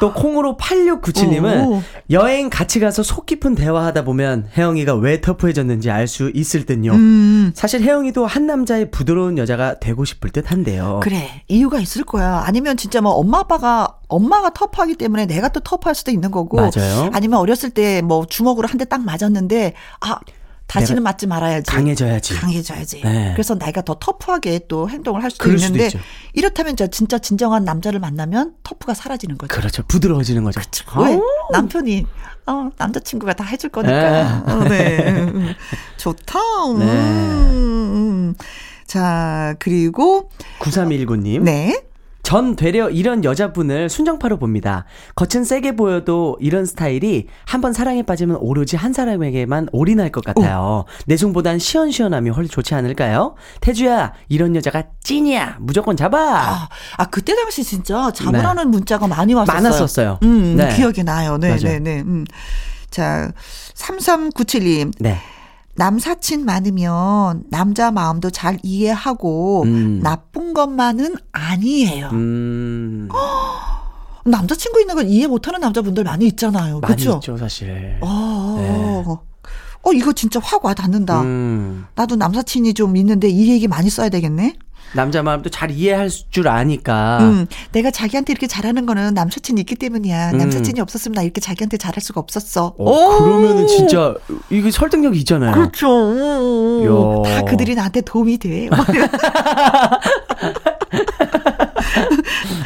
또 콩으로 8697님은 오. 여행 같이 가서 속 깊은 대화하다 보면 혜영이가 왜 터프해졌는지 알 수 있을 듯요. 음. 사실 혜영이도 한 남자의 부드러운 여자가 되고 싶을 듯 한데요.
그래. 이유가 있을 거야. 아니면 진짜 뭐 엄마 아빠가 엄마가 터프하기 때문에 내가 또 터프할 수도 있는 거고 맞아요. 아니면 어렸을 때 뭐 주먹으로 한 대 딱 맞았는데 아 다시는 맞지 말아야지.
강해져야지.
강해져야지. 네. 그래서 내가 더 터프하게 또 행동을 할 수도 있는데 수도 이렇다면 저 진짜 진정한 남자를 만나면 터프가 사라지는 거죠.
그렇죠. 부드러워지는 거죠.
그렇죠. 왜? 남편이 어, 남자친구가 다 해줄 거니까. 네. 어, 네. 좋다. 네. 음. 자, 그리고
9319님. 네. 전 되려 이런 여자분을 순정파로 봅니다. 겉은 세게 보여도 이런 스타일이 한번 사랑에 빠지면 오로지 한 사람에게만 올인할 것 같아요. 오. 내숭보단 시원시원함이 훨씬 좋지 않을까요? 태주야, 이런 여자가 찐이야. 무조건 잡아.
아, 아 그때 당시 진짜 잡으라는 네. 문자가 많이 왔었어요.
많았었어요.
음, 네. 기억이 나요. 네, 맞아요. 네, 네. 음. 자, 3397님. 네. 남사친 많으면 남자 마음도 잘 이해하고 음. 나쁜 것만은 아니에요. 음. 남자친구 있는 걸 이해 못하는 남자분들 많이 있잖아요. 많이 그렇죠?
있죠, 사실.
어, 네. 어 이거 진짜 확 와닿는다. 음. 나도 남사친이 좀 있는데 이 얘기 많이 써야 되겠네.
남자 마음도 잘 이해할 줄 아니까.
음, 내가 자기한테 이렇게 잘하는 거는 남사친이 있기 때문이야. 음. 남사친이 없었으면 나 이렇게 자기한테 잘할 수가 없었어.
어, 그러면은 진짜 이게 설득력이 있잖아요.
그렇죠. 다 그들이 나한테 도움이 돼.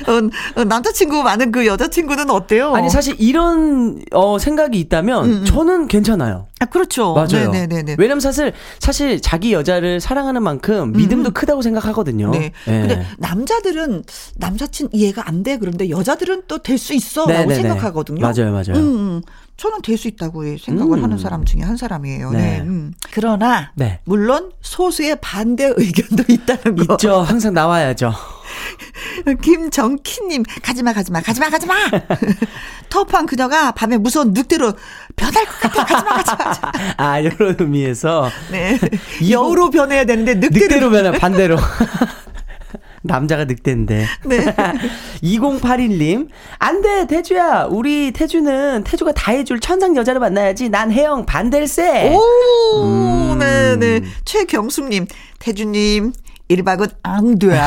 어, 어, 남자친구 많은 그 여자친구는 어때요?
아니 사실 이런 어 생각이 있다면 음, 음. 저는 괜찮아요.
아 그렇죠.
맞아요. 네네네. 왜냐면 사실 사실 자기 여자를 사랑하는 만큼 믿음도 음. 크다고 생각하거든요. 네.
네. 근데 남자들은 남사친 이해가 안 돼 그런데 여자들은 또 될 수 있어라고 생각하거든요.
맞아요, 맞아요. 음, 음.
저는 될 수 있다고 생각을 음. 하는 사람 중에 한 사람이에요. 네. 네. 음. 그러나 네. 물론 소수의 반대 의견도 있다는
거. 있죠. 항상 나와야죠.
김정키님, 가지마, 가지마, 가지마, 가지마! 터프한 그녀가 밤에 무서운 늑대로 변할 것 같아. 가지마, 가지마.
아, 이런 의미에서. 네.
여우로 변해야 되는데 늑대로,
늑대로 변해, 반대로. 남자가 늑대인데. 네. 2081님, 안 돼, 태주야. 우리 태주는 태주가 다 해줄 천상 여자를 만나야지. 난 혜영 반댈세.
오, 음. 네네. 최경숙님, 태주님, 1박은 앙돼요.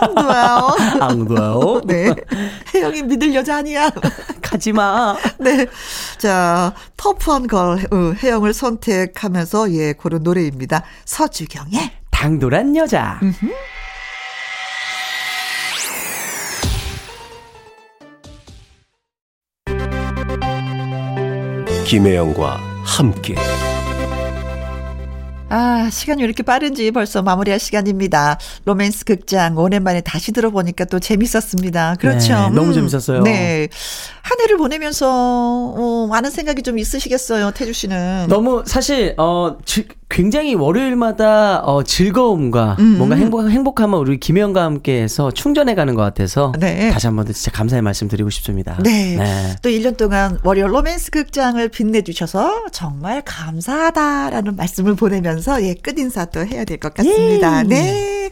앙돼요.
앙돼요.
네. 혜영이 믿을 여자 아니야.
가지 마.
네. 자, 터프한 걸, 어, 혜영을 선택하면서, 예, 고른 노래입니다. 서주경의
당돌한 여자. 음흠.
김혜영과 함께.
아, 시간이 왜 이렇게 빠른지 벌써 마무리할 시간입니다. 로맨스 극장 오랜만에 다시 들어보니까 또 재밌었습니다. 그렇죠. 네,
너무 음, 재밌었어요.
네. 한 해를 보내면서 어, 많은 생각이 좀 있으시겠어요, 태주 씨는.
너무 사실 어 지, 굉장히 월요일마다 어, 즐거움과 음. 뭔가 행복, 행복함을 우리 김혜영과 함께해서 충전해가는 것 같아서 네. 다시 한 번 더 진짜 감사의 말씀 드리고 싶습니다.
네. 네. 또 1년 동안 월요 로맨스 극장을 빛내주셔서 정말 감사하다라는 말씀을 보내면서 예, 끝인사 또 해야 될 것 같습니다. 예. 네.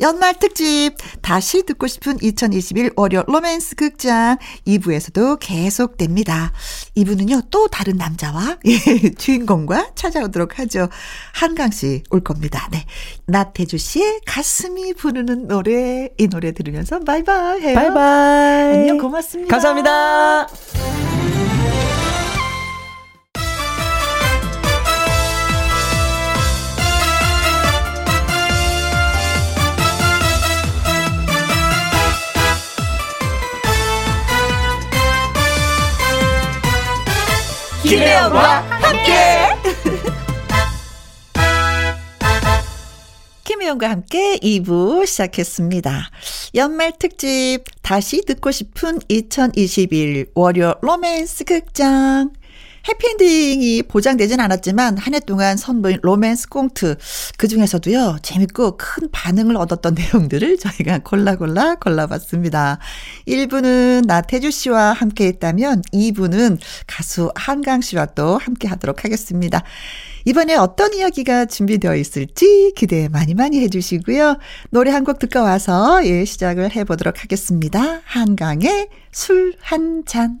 연말 특집 다시 듣고 싶은 2021 월요 로맨스 극장 2부에서도 계속됩니다. 2부는요 또 다른 남자와 예, 주인공과 찾아오도록 하죠. 한강 씨 올 겁니다. 네. 나태주 씨의 가슴이 부르는 노래 이 노래 들으면서 바이바이 해요.
바이바이.
안녕 고맙습니다.
감사합니다.
김혜영과 함께. 김혜영과 함께 2부 시작했습니다. 연말 특집 다시 듣고 싶은 2021 월요 로맨스 극장. 해피엔딩이 보장되진 않았지만 한 해 동안 선보인 로맨스 꽁트 그 중에서도요 재밌고 큰 반응을 얻었던 내용들을 저희가 골라 골라 골라봤습니다. 1부는 나태주 씨와 함께 했다면 2부는 가수 한강 씨와 또 함께 하도록 하겠습니다. 이번에 어떤 이야기가 준비되어 있을지 기대 많이 많이 해주시고요. 노래 한 곡 듣고 와서 예 시작을 해보도록 하겠습니다. 한강의 술 한 잔.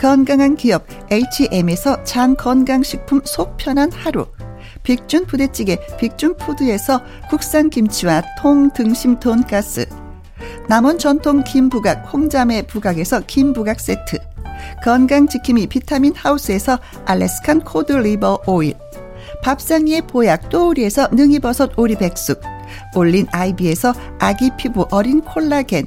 건강한 기업 H&M에서 장 건강식품 속 편한 하루. 빅준 부대찌개 빅준푸드에서 국산 김치와 통 등심 돈가스. 남원 전통 김부각 홍자매 부각에서 김부각 세트. 건강지킴이 비타민 하우스에서 Alaskan cod liver oil. 밥상위의 보약 또우리에서 능이버섯 오리백숙. 올린 아이비에서 아기 피부 어린 콜라겐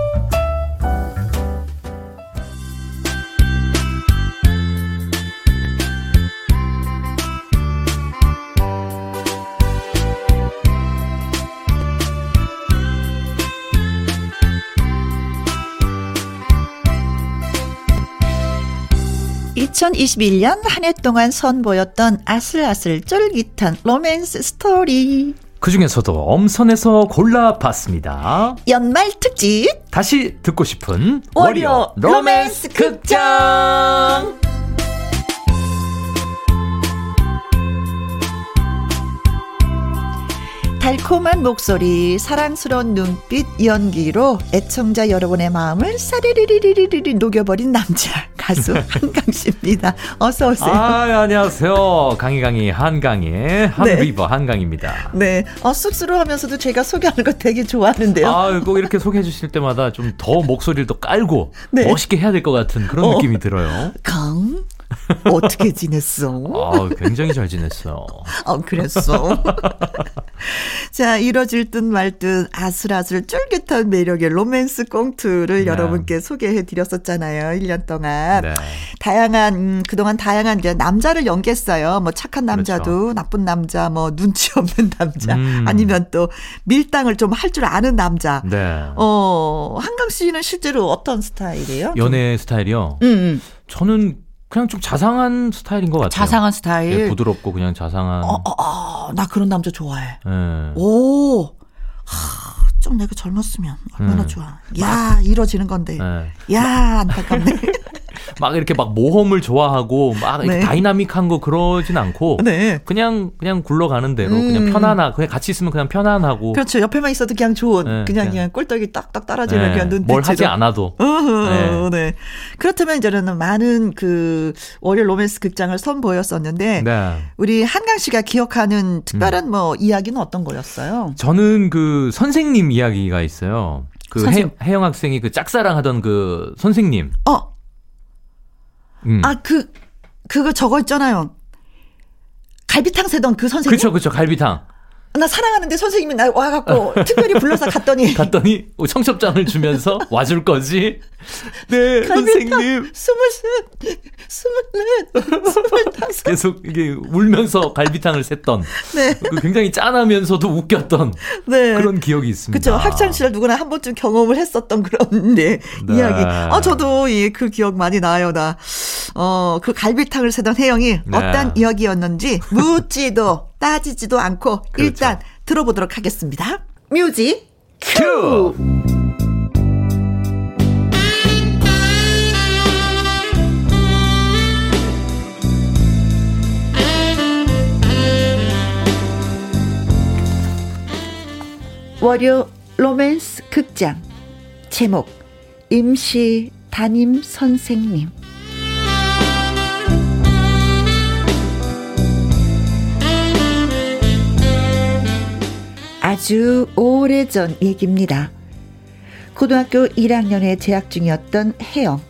2021년 한 해 동안 선보였던 아슬아슬 쫄깃한 로맨스 스토리.
그 중에서도 엄선해서 골라봤습니다.
연말 특집.
다시 듣고 싶은
월요 로맨스 극장. 달콤한 목소리, 사랑스러운 눈빛, 연기로 애청자 여러분의 마음을 사리리리리리리 녹여버린 남자 가수 한강 씨입니다. 어서 오세요.
아, 안녕하세요. 강희강희 한강의 한리버 네. 한강입니다.
네. 어, 쑥스러워하면서도 제가 소개하는 거 되게 좋아하는데요.
아, 꼭 이렇게 소개해 주실 때마다 좀 더 목소리를 더 깔고 네. 멋있게 해야 될 것 같은 그런 어, 느낌이 들어요.
강 어떻게 지냈어?
아, 굉장히 잘 지냈어요.
어, 그랬어. 자, 이뤄질 듯 말 듯 아슬아슬 쫄깃한 매력의 로맨스 꽁트를 네. 여러분께 소개해 드렸었잖아요. 1년 동안. 네. 다양한, 음, 그동안 다양한 이제 남자를 연기했어요. 뭐 착한 남자도, 그렇죠. 나쁜 남자, 뭐 눈치 없는 남자, 음. 아니면 또 밀당을 좀 할 줄 아는 남자. 네. 어, 한강 씨는 실제로 어떤 스타일이에요?
연애 스타일이요? 음, 음. 저는 그냥 좀 자상한 스타일인 것 같아요.
자상한 스타일.
네, 부드럽고 그냥 자상한.
어, 어, 어, 나 그런 남자 좋아해. 네. 오, 하, 좀 내가 젊었으면 얼마나 음. 좋아. 야, 이뤄지는 건데. 네. 야, 안타깝네.
막 이렇게 막 모험을 좋아하고 막 네. 다이나믹한 거 그러진 않고 네. 그냥 그냥 굴러가는 대로 음. 그냥 편안하 그냥 같이 있으면 그냥 편안하고
그렇죠 옆에만 있어도 그냥 좋은 네, 그냥 그냥 꿀떡이 딱딱 떨어지는 네. 그냥 눈빛으로
뭘 하지 않아도
네. 네. 그렇다면 이제는 많은 그 월요 로맨스 극장을 선보였었는데 네. 우리 한강 씨가 기억하는 특별한 음. 뭐 이야기는 어떤 거였어요?
저는 그 선생님 이야기가 있어요. 그. 해, 영 학생이 그 짝사랑하던 그 선생님.
어. 음. 아, 그, 그거 저거 있잖아요. 갈비탕 세던 그 선생님.
그쵸, 그쵸, 갈비탕.
나 사랑하는데 선생님이 나 와갖고 특별히 불러서 갔더니
갔더니 청첩장을 주면서 와줄 거지. 네 선생님.
스물셋, 스물넷, 스물다섯.
계속 이게 울면서 갈비탕을 샜던. 네. 그 굉장히 짠하면서도 웃겼던. 네. 그런 기억이 있습니다.
그렇죠. 학창 시절 누구나 한 번쯤 경험을 했었던 그런 네, 네. 이야기. 아 저도 예그 기억 많이 나요 나. 어그 갈비탕을 세던 혜영이 네. 어떤 이야기였는지 묻지도 따지지도 않고 그렇죠. 일단 들어보도록 하겠습니다. 뮤직 큐! 월요 로맨스 극장 제목 임시 담임 선생님 아주 오래전 얘기입니다. 고등학교 1학년에 재학 중이었던 혜영.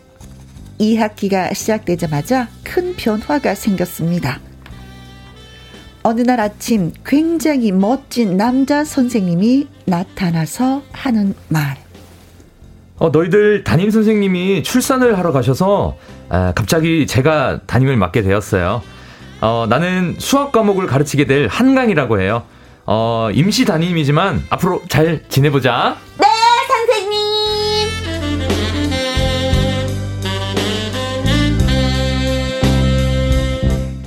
2학기가 시작되자마자 큰 변화가 생겼습니다. 어느 날 아침 굉장히 멋진 남자 선생님이 나타나서 하는 말.
어, 너희들 담임 선생님이 출산을 하러 가셔서 아, 갑자기 제가 담임을 맡게 되었어요. 어, 나는 수학 과목을 가르치게 될 한강이라고 해요. 어, 임시 담임이지만 앞으로 잘 지내보자.
네, 선생님.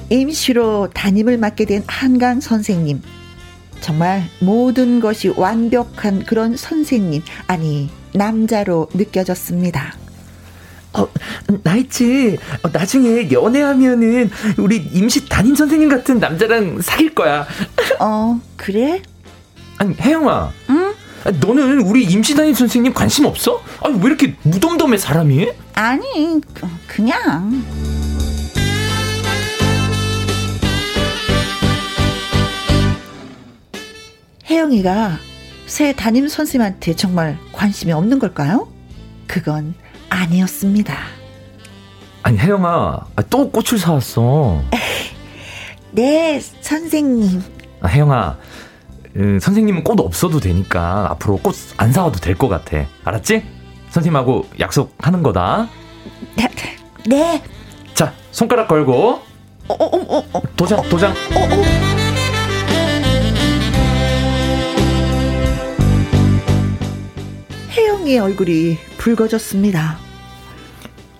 임시로 담임을 맡게 된 한강 선생님. 정말 모든 것이 완벽한 그런 선생님, 아니, 남자로 느껴졌습니다.
어, 나 있지. 어, 나중에 연애하면은 우리 임시 담임 선생님 같은 남자랑 사귈 거야.
어, 그래?
아니, 혜영아.
응?
너는 우리 임시 담임 선생님 관심 없어? 아니, 왜 이렇게 무덤덤해, 사람이?
아니, 그, 그냥. 혜영이가 새 담임 선생님한테 정말 관심이 없는 걸까요? 그건 아니었습니다.
아니 혜영아 또 꽃을 사왔어.
네 선생님.
아, 혜영아 음, 선생님은 꽃 없어도 되니까 앞으로 꽃 안 사와도 될 것 같아. 알았지? 선생님하고 약속하는 거다.
네. 네.
자 손가락 걸고.
어, 어, 어, 어,
도장 도장. 어, 어.
혜영이의 얼굴이 붉어졌습니다.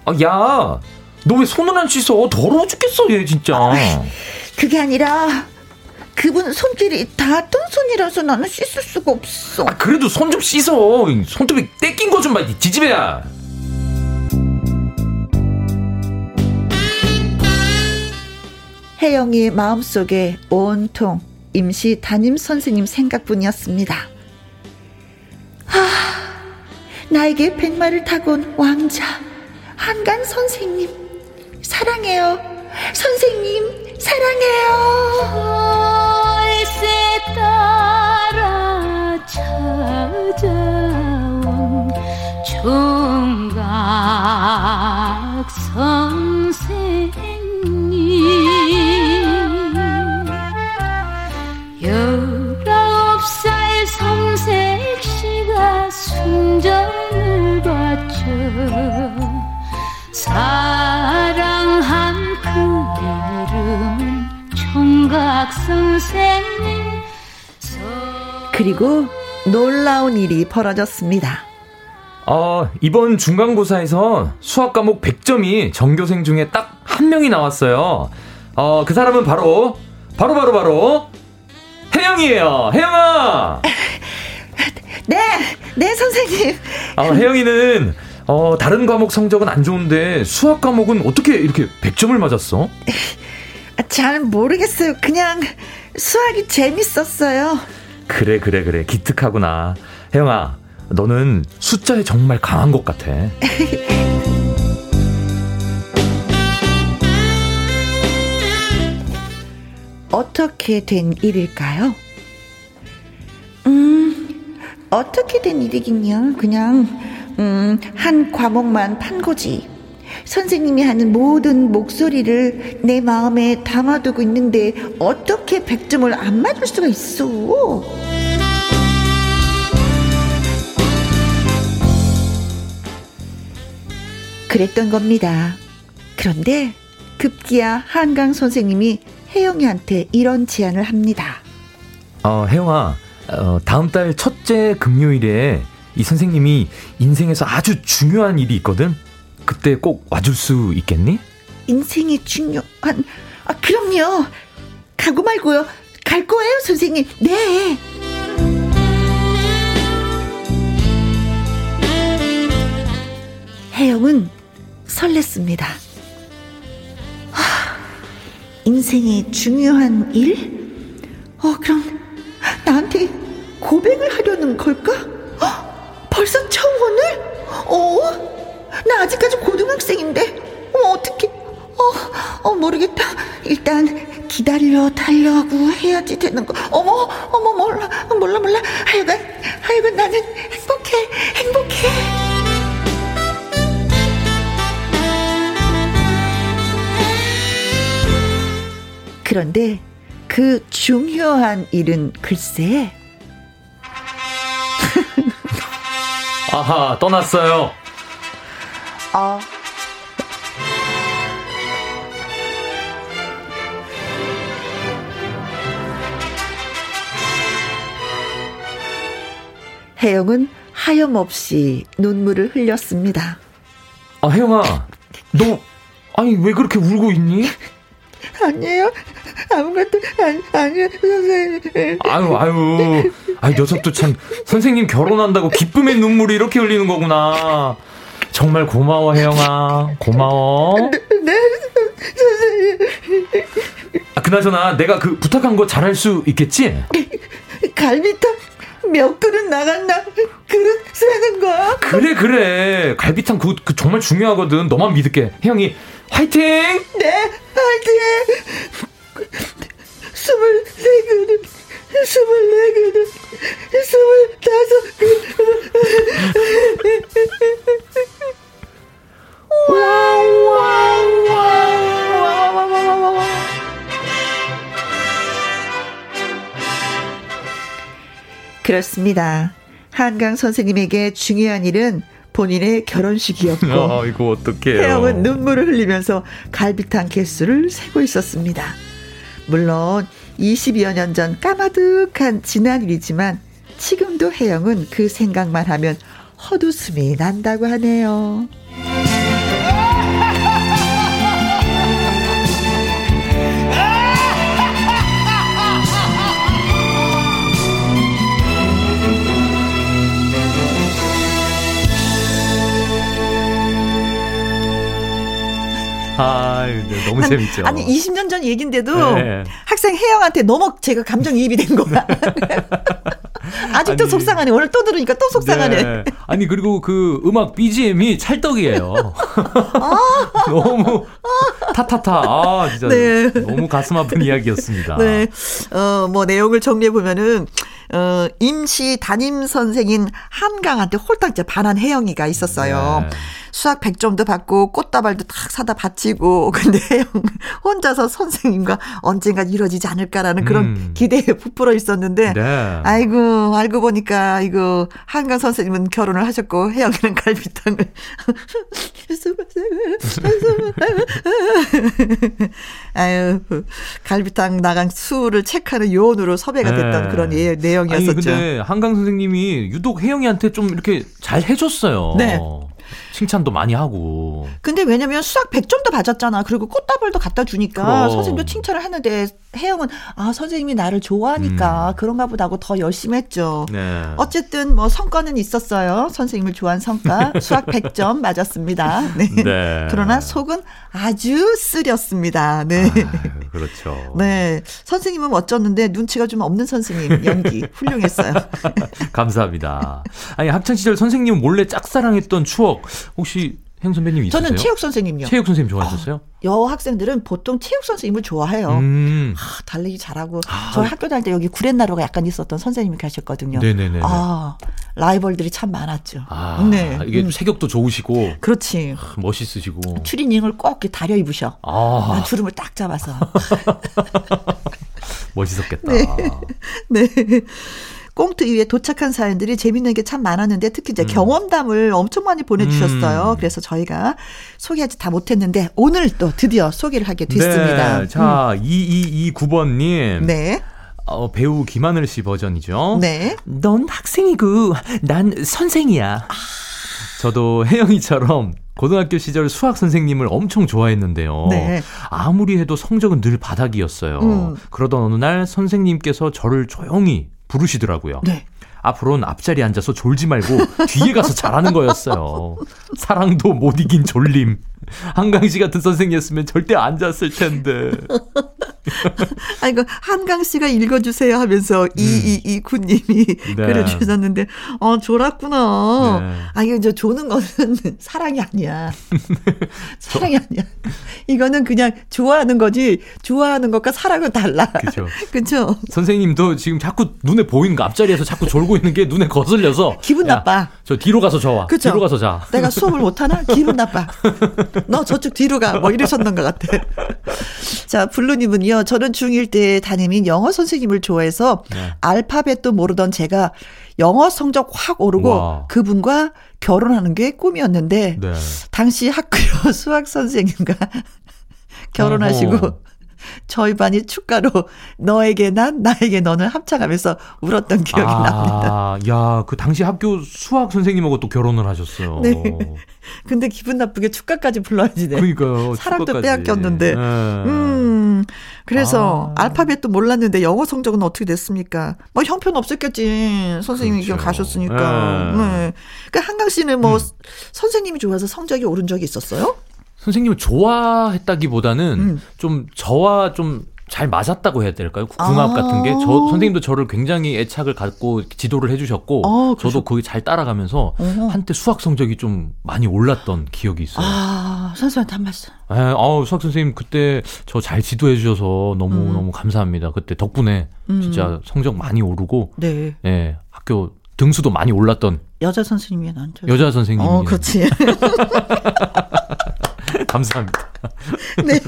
아, 야, 너 왜 손을 안 씻어? 더러워 죽겠어, 얘 진짜. 아,
그게 아니라 그분 손길이 닿았던 손이라서 나는 씻을 수가 없어.
아, 그래도 손 좀 씻어. 손톱이 떼낀 거 좀 봐, 지지배야.
혜영이의 마음속에 온통 임시 담임 선생님 생각뿐이었습니다. 하... 나에게 백마를 타고 온 왕자 한간 선생님 사랑해요. 선생님 사랑해요.
월세 따라 찾아온 총각 선생님. 열아홉 살 섬색 씨가 순정 사랑한 그 이름은 총각 선생님
그리고 놀라운 일이 벌어졌습니다.
어, 이번 중간고사에서 수학 과목 100점이 전교생 중에 딱 한 명이 나왔어요. 어, 그 사람은 바로 바로 바로 바로 혜영이에요. 혜영아.
네, 네 선생님.
어, 혜영이는 어, 다른 과목 성적은 안 좋은데 수학 과목은 어떻게 이렇게 100점을 맞았어?
아, 잘 모르겠어요. 그냥 수학이 재밌었어요.
그래, 그래, 그래. 기특하구나. 혜영아, 너는 숫자에 정말 강한 것 같아.
어떻게 된 일일까요? 음, 어떻게 된 일이긴요. 그냥 음, 한 과목만 판 거지. 선생님이 하는 모든 목소리를 내 마음에 담아두고 있는데 어떻게 100점을 안 맞을 수가 있어? 그랬던 겁니다. 그런데 급기야 한강 선생님이 혜영이한테 이런 제안을 합니다.
어, 혜영아, 어, 다음 달 첫째 금요일에 이 선생님이 인생에서 아주 중요한 일이 있거든. 그때 꼭 와줄 수 있겠니?
인생이 중요한 아 그럼요. 가고 말고요. 갈 거예요, 선생님. 네. 혜영은 설렜습니다. 하, 인생의 중요한 일? 어, 그럼 나한테 고백을 하려는 걸까? 벌써 청혼을? 어? 나 아직까지 고등학생인데. 어, 어떻게? 어, 어, 모르겠다. 일단 기다려 달려고 해야지 되는 거. 어머, 어머, 몰라, 몰라, 몰라. 하여간, 하여간 나는 행복해, 행복해. 그런데 그 중요한 일은 글쎄.
아하, 떠났어요.
아. 혜영은 하염없이 눈물을 흘렸습니다.
아, 혜영아, 너, 아니, 왜 그렇게 울고 있니?
아니에요. 아무것도 아니, 아니에요, 선생님.
아유, 아유. 아, 녀석도 참, 선생님 결혼한다고 기쁨의 눈물이 이렇게 흘리는 거구나. 정말 고마워, 혜영아. 고마워.
네, 네 선생님.
아, 그나저나 내가 그 부탁한 거 잘할 수 있겠지?
갈비탕 몇 그릇 나갔나? 그릇 세는 거야?
그래, 그래. 갈비탕 그, 그 정말 중요하거든. 너만 믿을게. 혜영이, 화이팅!
네, 화이팅! 스물네 그릇, 스물네 그릇, 스물다섯 그릇. 그렇습니다. 한강 선생님에게 중요한 일은 본인의 결혼식이었고
아, 이거 어떡해요.
태영은 눈물을 흘리면서 갈비탕 개수를 세고 있었습니다. 물론 20여 년 전 까마득한 지난 일이지만 지금도 혜영은 그 생각만 하면 헛웃음이 난다고 하네요.
아, 너무 한, 재밌죠.
아니 20년 전 얘긴데도 네. 학생 혜영한테 너무 제가 감정이입이 된 거야. 아직도 아니, 속상하네. 오늘 또 들으니까 또 속상하네. 네.
아니 그리고 그 음악 BGM이 찰떡이에요. 아. 너무 타타타. 아 진짜 네. 너무 가슴 아픈 이야기였습니다.
네. 어 뭐 내용을 정리해 보면은 어, 임시 담임 선생인 한강한테 홀딱 이제 반한 혜영이가 있었어요. 네. 수학 100점도 받고 꽃다발도 탁 사다 바치고 근데 혜영 혼자서 선생님과 언젠가 이루어지지 않을까라는 그런 음. 기대에 부풀어 있었는데 네. 아이고 알고 보니까 이거 한강 선생님은 결혼을 하셨고 혜영이는 갈비탕을 아유 갈비탕 나간 수를 체크하는 요원으로 섭외가 됐던 네. 그런 예, 내용이었었죠. 아니,
근데 한강 선생님이 유독 혜영이한테 좀 이렇게 잘 해줬어요. 네. 칭찬도 많이 하고.
근데 왜냐면 수학 100점도 받았잖아. 그리고 꽃다발도 갖다 주니까 그럼. 선생님도 칭찬을 했는데 혜영은 아 선생님이 나를 좋아하니까 음. 그런가 보다 하고 더 열심히 했죠. 네. 어쨌든 뭐 성과는 있었어요. 선생님을 좋아한 성과 수학 100점 맞았습니다. 네. 네. 그러나 속은 아주 쓰렸습니다. 네.
아유, 그렇죠.
네. 선생님은 멋졌는데 눈치가 좀 없는 선생님 연기 훌륭했어요.
감사합니다. 아니 학창 시절 선생님 몰래 짝사랑했던 추억 혹시 행 선배님 있으세요?
저는 체육 선생님요.
체육 선생님 좋아하셨어요? 어,
여학생들은 보통 체육 선생님을 좋아해요. 음. 아, 달리기 잘하고 아. 저희 학교 다닐 때 여기 구렛나루가 약간 있었던 선생님이 계셨거든요. 네네네. 아 라이벌들이 참 많았죠.
아, 네. 이게 음. 체격도 좋으시고.
그렇지.
아, 멋있으시고.
추리닝을 꼭 다려 입으셔. 아. 주름을 딱 잡아서.
멋있었겠다.
네. 네. 꽁트 위에 도착한 사연들이 재밌는 게 참 많았는데 특히 이제 음. 경험담을 엄청 많이 보내주셨어요. 음. 그래서 저희가 소개하지 다 못했는데 오늘 또 드디어 소개를 하게 됐습니다.
네. 자, 음. 2229번님. 네. 어, 배우 김하늘 씨 버전이죠. 네. 넌 학생이고 난 선생이야. 아. 저도 혜영이처럼 고등학교 시절 수학 선생님을 엄청 좋아했는데요. 네. 아무리 해도 성적은 늘 바닥이었어요. 음. 그러던 어느 날 선생님께서 저를 조용히 부르시더라고요. 네. 앞으로는 앞자리에 앉아서 졸지 말고 뒤에 가서 잘하는 거였어요. 사랑도 못 이긴 졸림. 한강 씨 같은 선생이었으면 절대 앉았을 텐데.
아, 이거 한강 씨가 읽어주세요 하면서 음. 이이이 군님이 네. 글을 주셨는데, 어, 졸았구나. 네. 아, 이거 저 조는 거는 사랑이 아니야. 사랑이 아니야. 이거는 그냥 좋아하는 거지, 좋아하는 것과 사랑은 달라. 그죠. 그죠.
선생님도 지금 자꾸 눈에 보이는 거 앞자리에서 자꾸 졸고 있는 게 눈에 거슬려서.
기분 야, 나빠.
저 뒤로 가서 저와. 그쵸? 뒤로 가서 자.
내가 수업을 못 하나? 기분 나빠. 너 저쪽 뒤로 가. 뭐 이러셨던 것 같아. 자, 블루님은요, 저는 중1 때 담임인 영어 선생님을 좋아해서 네. 알파벳도 모르던 제가 영어 성적 확 오르고 와. 그분과 결혼하는 게 꿈이었는데, 네. 당시 학교 수학 선생님과 결혼하시고, 어허. 저희 반이 축가로 너에게 난 나에게 너는 합창하면서 울었던 기억이 아, 납니다.
야, 그 당시 학교 수학 선생님하고 또 결혼을 하셨어요. 네.
근데 기분 나쁘게 축가까지 불러야지. 네.
그러니까요.
사랑도 축가까지. 빼앗겼는데. 네. 음. 그래서 아. 알파벳도 몰랐는데 영어 성적은 어떻게 됐습니까? 뭐 형편 없었겠지. 선생님이 그렇죠. 가셨으니까. 네. 네. 그러니까 한강 씨는 뭐 음. 선생님이 좋아서 성적이 오른 적이 있었어요?
선생님을 좋아했다기보다는 음. 좀 저와 좀 잘 맞았다고 해야 될까요? 궁합 아~ 같은 게. 저, 선생님도 저를 굉장히 애착을 갖고 지도를 해주셨고, 아, 저도 거기 잘 따라가면서 어허. 한때 수학 성적이 좀 많이 올랐던 기억이 있어요.
아, 선생님한테 한 말씀.
네, 아 수학 선생님 그때 저 잘 지도해 주셔서 너무, 음. 너무 감사합니다. 그때 덕분에 음. 진짜 성적 많이 오르고, 네. 네, 학교 등수도 많이 올랐던.
여자 선생님이 나한테.
여자 선생님이.
어, 그렇지.
감사합니다.
네.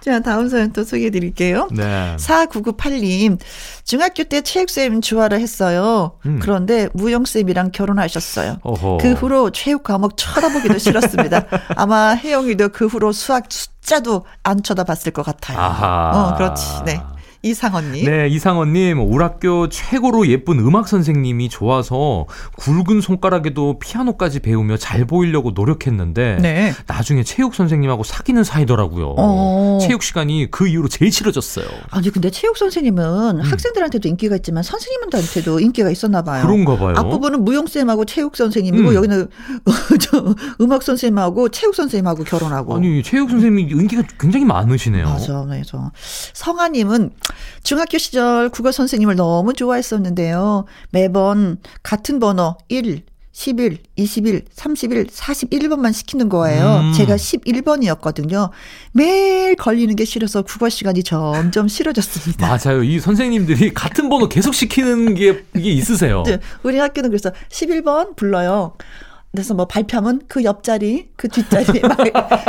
자, 다음 사연 또 소개해 드릴게요. 네. 4998님, 중학교 때 체육쌤 좋아를 했어요. 음. 그런데 무용쌤이랑 결혼하셨어요. 어허. 그 후로 체육 과목 쳐다보기도 싫었습니다. 아마 혜영이도 그 후로 수학 숫자도 안 쳐다봤을 것 같아요. 아하. 어, 그렇지. 네. 이상원님.
네, 이상원님. 울 학교 최고로 예쁜 음악 선생님이 좋아서 굵은 손가락에도 피아노까지 배우며 잘 보이려고 노력했는데 네. 나중에 체육 선생님하고 사귀는 사이더라고요. 어. 체육 시간이 그 이후로 제일 싫어졌어요.
아니 근데 체육 선생님은 음. 학생들한테도 인기가 있지만 선생님한테도 인기가 있었나 봐요.
그런가 봐요.
앞부분은 무용 쌤하고 체육 선생님이고 음. 여기는 저 음악 선생님하고 체육 선생님하고 결혼하고.
아니 체육 선생님이 인기가 굉장히 많으시네요.
맞아, 맞아. 성아님은 중학교 시절 국어 선생님을 너무 좋아했었는데요. 매번 같은 번호 1, 11, 21, 31, 41번만 시키는 거예요. 음. 제가 11번이었거든요. 매일 걸리는 게 싫어서 국어 시간이 점점 싫어졌습니다.
맞아요. 이 선생님들이 같은 번호 계속 시키는 게 이게 있으세요. 네,
우리 학교는 그래서 11번 불러요. 그래서 뭐 발표하면 그 옆자리, 그 뒷자리,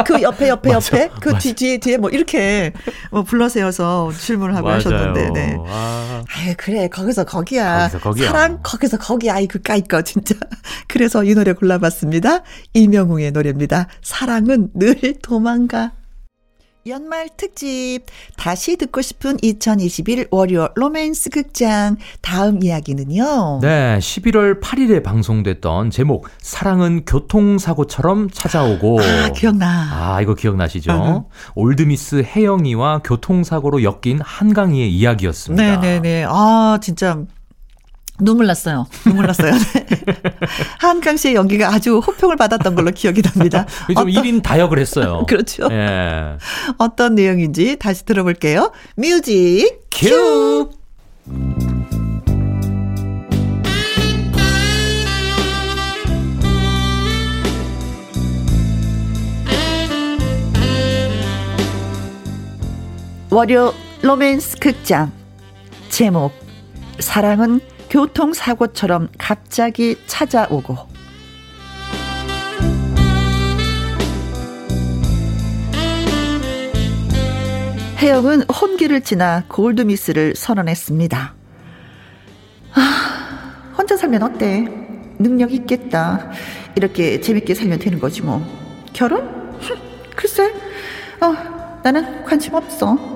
그 옆에 옆에 맞아, 옆에, 그 뒤, 뒤에 뒤에 뭐 이렇게 뭐 불러세워서 질문을 하고 맞아요. 하셨는데, 네. 아. 아유, 그래. 거기서 거기야. 거기서 거기야. 사랑, 거기서 거기야. 이 그까이 거, 진짜. 그래서 이 노래 골라봤습니다. 이명웅의 노래입니다. 사랑은 늘 도망가. 연말 특집 다시 듣고 싶은 2021 월요 로맨스 극장 다음 이야기는요.
네, 11월 8일에 방송됐던 제목 사랑은 교통사고처럼 찾아오고
아, 기억나.
아, 이거 기억나시죠? uh-huh. 올드미스 혜영이와 교통사고로 엮인 한강희의 이야기였습니다.
네, 네, 네. 아, 진짜 눈물 났어요. 눈물 났어요. 한강 씨의 연기가 아주 호평을 받았던 걸로 기억이 납니다.
좀 어떤... 1인 다역을 했어요.
그렇죠. 예. 어떤 내용인지 다시 들어볼게요. 뮤직 큐! 월요 로맨스 극장 제목 사랑은 교통사고처럼 갑자기 찾아오고 해영은 혼기를 지나 골드미스를 선언했습니다. 아, 혼자 살면 어때? 능력 있겠다. 이렇게 재밌게 살면 되는 거지 뭐. 결혼? 글쎄, 어, 나는 관심 없어.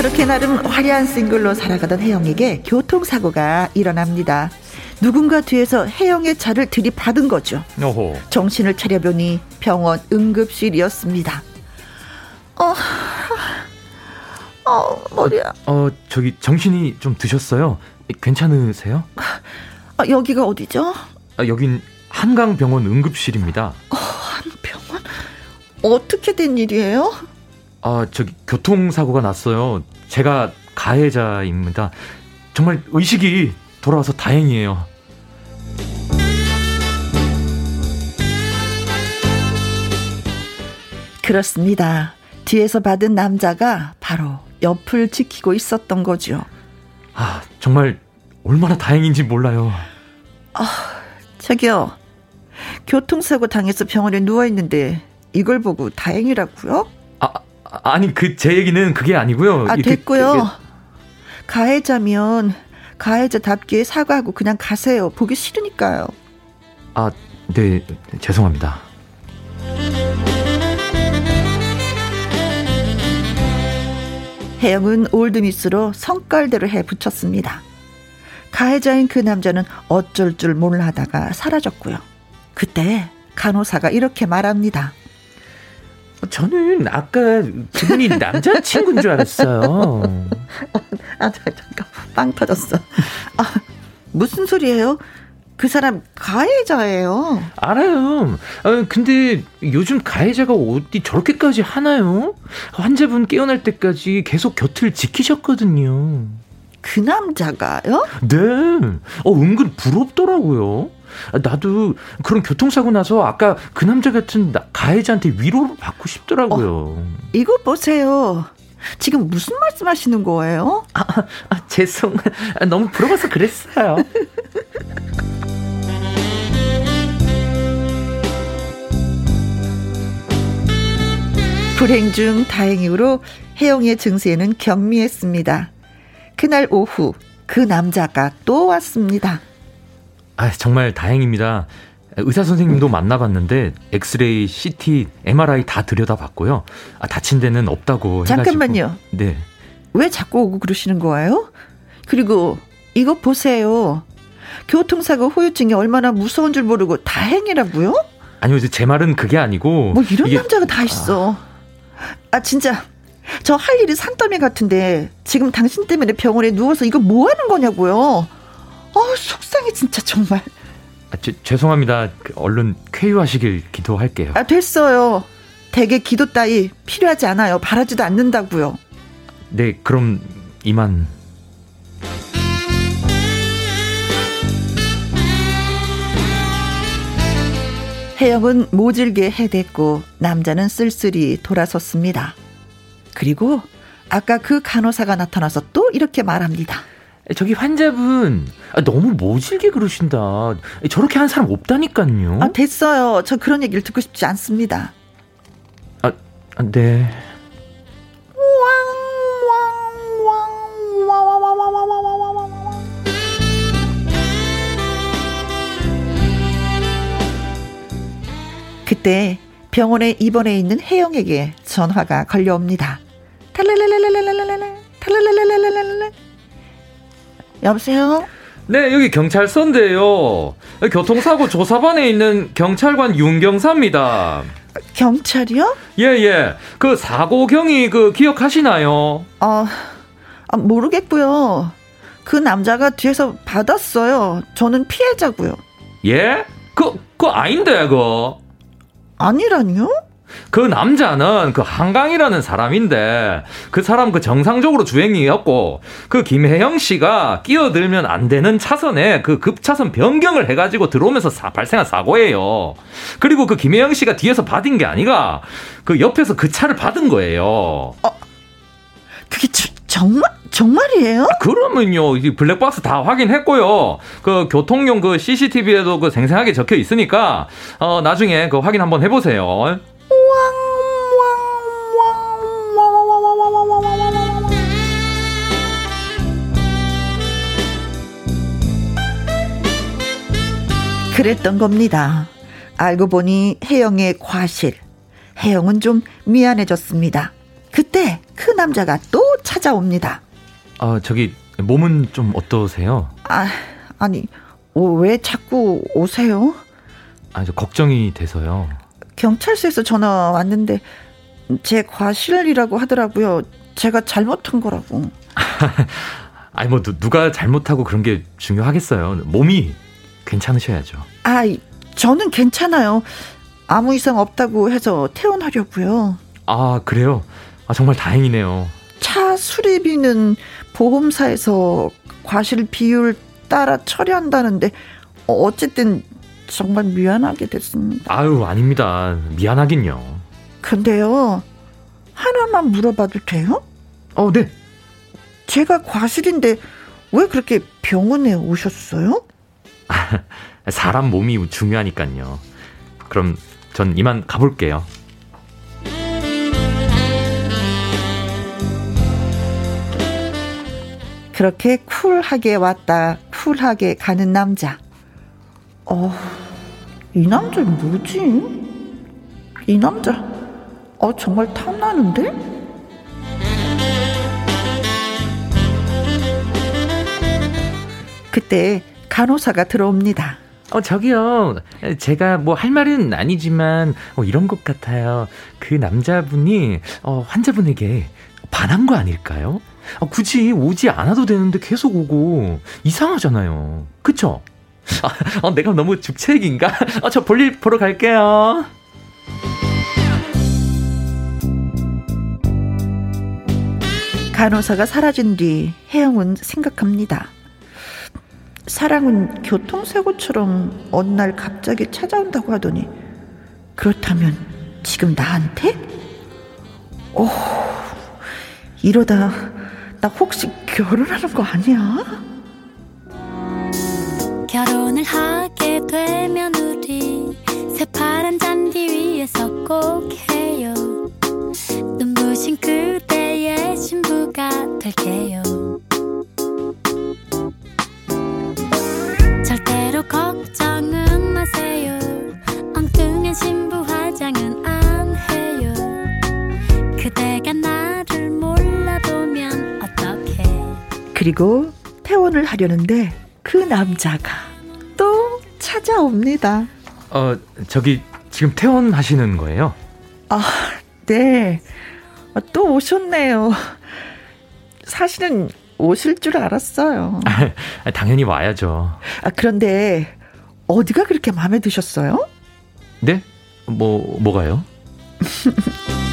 그렇게 나름 화려한 싱글로 살아가던 혜영에게 교통사고가 일어납니다. 누군가 뒤에서 혜영의 차를 들이받은 거죠. 어호. 정신을 차려보니 병원 응급실이었습니다. 어, 어, 머리야.
어, 어, 저기 정신이 좀 드셨어요? 괜찮으세요?
아, 여기가 어디죠?
아, 여긴 한강병원 응급실입니다.
어, 한병원? 어떻게 된 일이에요?
아, 저기 교통사고가 났어요. 제가 가해자입니다. 정말 의식이 돌아와서 다행이에요.
그렇습니다. 뒤에서 받은 남자가 바로 옆을 지키고 있었던 거죠.
아, 정말 얼마나 다행인지 몰라요.
아, 저기요. 교통사고 당해서 병원에 누워 있는데 이걸 보고 다행이라고요?
아, 아니 그 제 얘기는 그게 아니고요.
아, 됐고요. 이렇게... 가해자면 가해자답게 사과하고 그냥 가세요. 보기 싫으니까요.
아, 네, 죄송합니다.
혜영은 올드미스로 성깔대로 해 붙였습니다. 가해자인 그 남자는 어쩔 줄 몰라 하다가 사라졌고요. 그때 간호사가 이렇게 말합니다.
저는 아까 그분이 남자친구인 줄 알았어요.
아, 잠깐, 빵 터졌어. 아, 무슨 소리예요? 그 사람 가해자예요.
알아요. 아, 근데 요즘 가해자가 어디 저렇게까지 하나요? 환자분 깨어날 때까지 계속 곁을 지키셨거든요.
그 남자가요?
네. 어, 은근 부럽더라고요. 아, 나도 그런 교통사고 나서 아까 그 남자 같은 가해자한테 위로를 받고 싶더라고요. 어,
이거 보세요. 지금 무슨 말씀 하시는 거예요?
아, 아 죄송. 아, 너무 부러워서 그랬어요.
불행 중 다행이로 혜영이의 증세는 경미했습니다. 그날 오후 그 남자가 또 왔습니다.
아, 정말 다행입니다. 의사 선생님도 만나봤는데 엑스레이, CT, MRI 다 들여다봤고요. 아, 다친 데는 없다고
잠깐만요.
해가지고. 네.
왜 자꾸 오고 그러시는 거예요? 그리고 이거 보세요. 교통사고 후유증이 얼마나 무서운 줄 모르고 다행이라고요?
아니요, 제 말은 그게 아니고
뭐 이런 이게... 남자가 다 있어. 아... 아, 진짜. 저 할 일이 산더미 같은데 지금 당신 때문에 병원에 누워서 이거 뭐 하는 거냐고요. 어, 속상해 진짜 정말.
아, 제, 죄송합니다. 그, 얼른 쾌유하시길 기도할게요.
아, 됐어요. 대개 기도 따위 필요하지 않아요. 바라지도 않는다고요.
네, 그럼 이만
혜영은 모질게 해댔고 남자는 쓸쓸히 돌아섰습니다. 그리고 아까 그 간호사가 나타나서 또 이렇게 말합니다.
저기 환자분 아, 너무 모질게 그러신다. 저렇게 한 사람 없다니까요.
아, 됐어요. 저 그런 얘기를 듣고 싶지 않습니다.
아, 네.
그때 병원에 입원해 있는 혜영에게 전화가 걸려옵니다. 탈랄랄랄랄랄랄랄랄랄랄랄랄랄랄 여보세요?
네, 여기 경찰서인데요. 교통사고 조사반에 있는 경찰관 윤경사입니다.
경찰이요?
예, 예. 그 사고 경위 그 기억하시나요?
아, 아, 모르겠고요. 그 남자가 뒤에서 받았어요. 저는 피해자고요.
예? 그, 그 아닌데, 그.
아니라니요?
그 남자는 그 한강이라는 사람인데 그 사람 그 정상적으로 주행이었고 그 김혜영 씨가 끼어들면 안 되는 차선에 그 급차선 변경을 해가지고 들어오면서 사, 발생한 사고예요. 그리고 그 김혜영 씨가 뒤에서 받은 게 아니라 그 옆에서 그 차를 받은 거예요. 어,
그게 저, 정말 정말이에요?
아, 그러면요, 이 블랙박스 다 확인했고요. 그 교통용 그 CCTV에도 그 생생하게 적혀 있으니까 어 나중에 그 확인 한번 해 보세요.
그랬던 겁니다. 알고 보니 혜영의 과실. 혜영은 좀 미안해졌습니다. 그때 그 남자가 또 찾아옵니다.
아, 저기 몸은 좀 어떠세요?
아, 아니 어, 왜 자꾸 오세요?
아, 저 걱정이 돼서요.
경찰서에서 전화 왔는데 제 과실이라고 하더라고요. 제가 잘못한 거라고.
아니 뭐 누가 잘못하고 그런 게 중요하겠어요. 몸이 괜찮으셔야죠.
아, 저는 괜찮아요. 아무 이상 없다고 해서 퇴원하려고요.
아, 그래요? 아, 정말 다행이네요.
차 수리비는 보험사에서 과실 비율 따라 처리한다는데 어쨌든 정말 미안하게 됐습니다.
아유, 아닙니다. 미안하긴요.
근데요. 하나만 물어봐도 돼요?
어, 네.
제가 과실인데 왜 그렇게 병원에 오셨어요?
사람 몸이 중요하니까요. 그럼 전 이만 가볼게요.
그렇게 쿨하게 왔다 쿨하게 가는 남자. 어, 이 남자 뭐지? 이 남자, 어, 정말 탐나는데? 그때 간호사가 들어옵니다.
어, 저기요. 제가 뭐 할 말은 아니지만, 어, 이런 것 같아요. 그 남자분이, 어, 환자분에게 반한 거 아닐까요? 어, 굳이 오지 않아도 되는데 계속 오고, 이상하잖아요. 그쵸? 아, 어, 내가 너무 죽책인가? 어, 저 볼일 보러 갈게요.
간호사가 사라진 뒤 혜영은 생각합니다. 사랑은 교통사고처럼 어느 날 갑자기 찾아온다고 하더니 그렇다면 지금 나한테? 오, 이러다 나 혹시 결혼하는 거 아니야?
결혼을 하게 되면 우리 새파란 잔디 위에서 꼭 해요 눈부신 그대의 신부가 될게요 절대로 걱정은 마세요 엉뚱한 신부 화장은 안 해요 그대가 나를 몰라보면 어떡해
그리고 퇴원을 하려는데 그 남자가 또 찾아옵니다.
어, 저기 지금 퇴원하시는 거예요?
아, 네. 아, 또 오셨네요. 사실은 오실 줄 알았어요.
아, 당연히 와야죠.
아, 그런데 어디가 그렇게 마음에 드셨어요?
네? 뭐 뭐가요?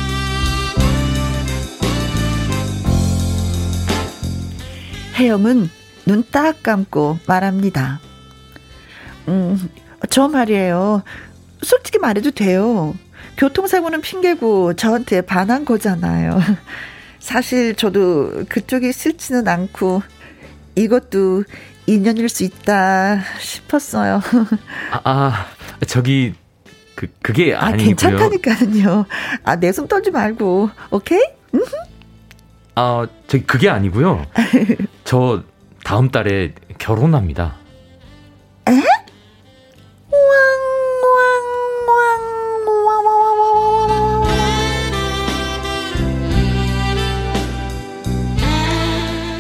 혜영은 눈 딱 감고 말합니다. 음, 저 말이에요. 솔직히 말해도 돼요. 교통사고는 핑계고 저한테 반한 거잖아요. 사실 저도 그쪽이 싫지는 않고 이것도 인연일 수 있다 싶었어요.
아, 아 저기 그 그게 아, 아니고요.
괜찮다니까요. 아, 내 손 떨지 말고. 오케이?
아, 저기 그게 아니고요. 저 다음 달에 결혼합니다.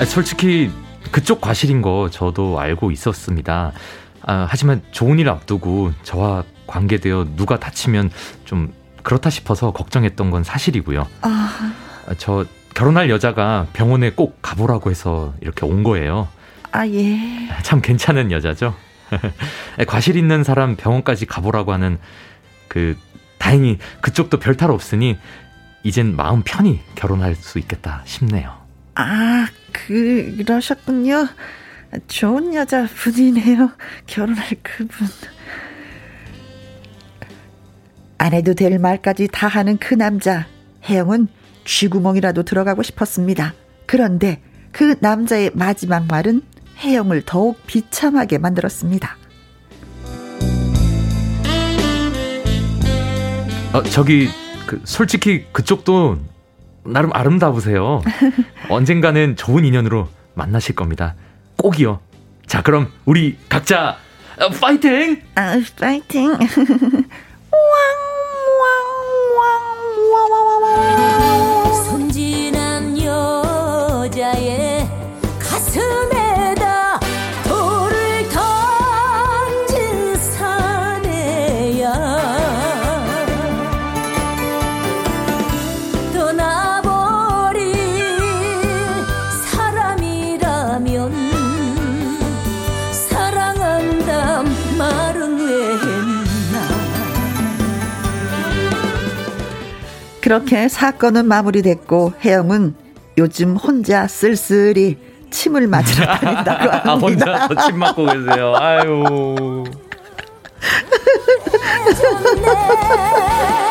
솔직히 그쪽 과실인 거 저도 알고 있었습니다. 아, 하지만 좋은 일 앞두고 저와 관계되어 누가 다치면 좀 그렇다 싶어서 걱정했던 건 사실이고요. 아... 저 결혼할 여자가 병원에 꼭 가보라고 해서 이렇게 온 거예요.
아, 예.
참 괜찮은 여자죠? 과실 있는 사람 병원까지 가보라고 하는 그, 다행히 그쪽도 별탈 없으니 이젠 마음 편히 결혼할 수 있겠다 싶네요.
아, 그러셨군요. 좋은 여자 분이네요. 결혼할 그분. 안 해도 될 말까지 다 하는 그 남자. 혜영은 쥐구멍이라도 들어가고 싶었습니다. 그런데 그 남자의 마지막 말은 혜영을 더욱 비참하게 만들었습니다.
어, 저기 그 솔직히 그쪽도 나름 아름다우세요. 언젠가는 좋은 인연으로 만나실 겁니다. 꼭이요. 자, 그럼 우리 각자 어, 파이팅!
아, 파이팅.
손
그렇게 사건은 마무리됐고 혜영은 요즘 혼자 쓸쓸히 침을 맞으러 다닌다고 합니다. 아,
혼자 침 맞고 계세요. 아유.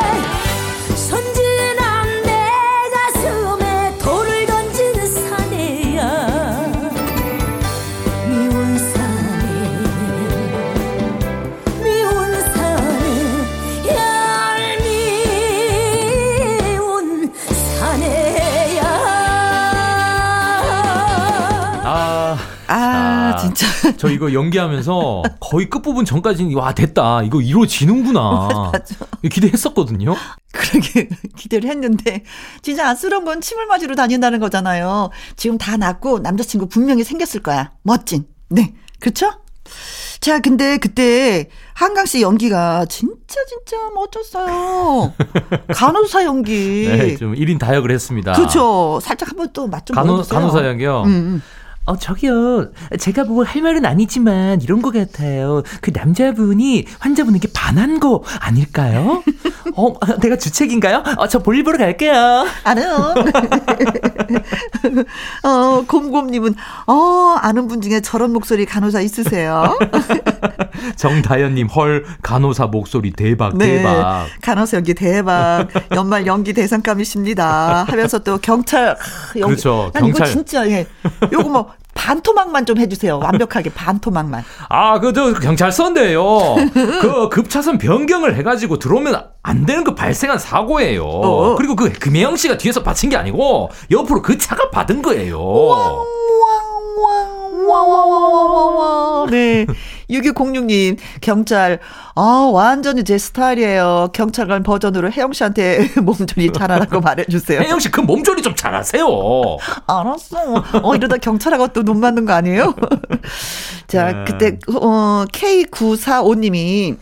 진짜.
저 이거 연기하면서 거의 끝부분 전까지는 와 됐다 이거 이루어지는구나 기대했었거든요.
그러게 기대를 했는데 진짜 안쓰러운 건 침을 맞으러 다닌다는 거잖아요. 지금 다 낫고 남자친구 분명히 생겼을 거야. 멋진. 네. 그렇죠? 자, 근데 그때 한강 씨 연기가 진짜 진짜 멋졌어요. 간호사 연기.
네, 좀 1인 다역을 했습니다.
그렇죠. 살짝 한번 또 맛좀
간호, 간호사 연기요. 음, 음. 어, 저기요. 제가 뭐 할 말은 아니지만 이런 것 같아요. 그 남자분이 환자분에게 반한 거 아닐까요? 어, 내가 주책인가요? 어, 저 볼일 보러 갈게요.
아는. 어, 곰곰님은, 어, 아는 분 중에 저런 목소리 간호사 있으세요?
정다현님, 헐, 간호사 목소리 대박, 네, 대박.
간호사 연기 대박. 연말 연기 대상감이십니다. 하면서 또 경찰,
연기. 그렇죠. 경찰.
진짜, 예. 요거 뭐, 반토막만 좀 해주세요. 완벽하게 반토막만.
아, 그, 저, 경찰서인데요. 그 급차선 변경을 해가지고 들어오면 안 되는 그 발생한 사고예요. 어어. 그리고 그 금혜영 씨가 뒤에서 받친 게 아니고 옆으로 그 차가 받은 거예요.
와와와와와와. 네. 6206님, 경찰, 아, 완전히 제 스타일이에요. 경찰관 버전으로 혜영 씨한테 몸조리 잘하라고 말해주세요.
혜영 씨, 그 몸조리 좀 잘하세요.
알았어. 어, 이러다 경찰하고 또 눈 맞는 거 아니에요? 자, 네. 그때, 어, K945님이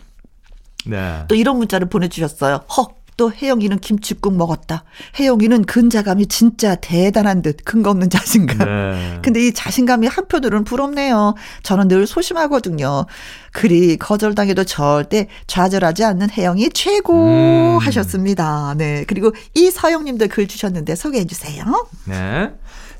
네. 또 이런 문자를 보내주셨어요. 헉. 또 혜영이는 김치국 먹었다. 혜영이는 근자감이 진짜 대단한 듯 근거 없는 자신감. 네. 근데 이 자신감이 한편으로는 부럽네요. 저는 늘 소심하거든요. 그리 거절당해도 절대 좌절하지 않는 혜영이 최고 음. 하셨습니다. 네. 그리고 이서영님도 글 주셨는데 소개해 주세요.
네.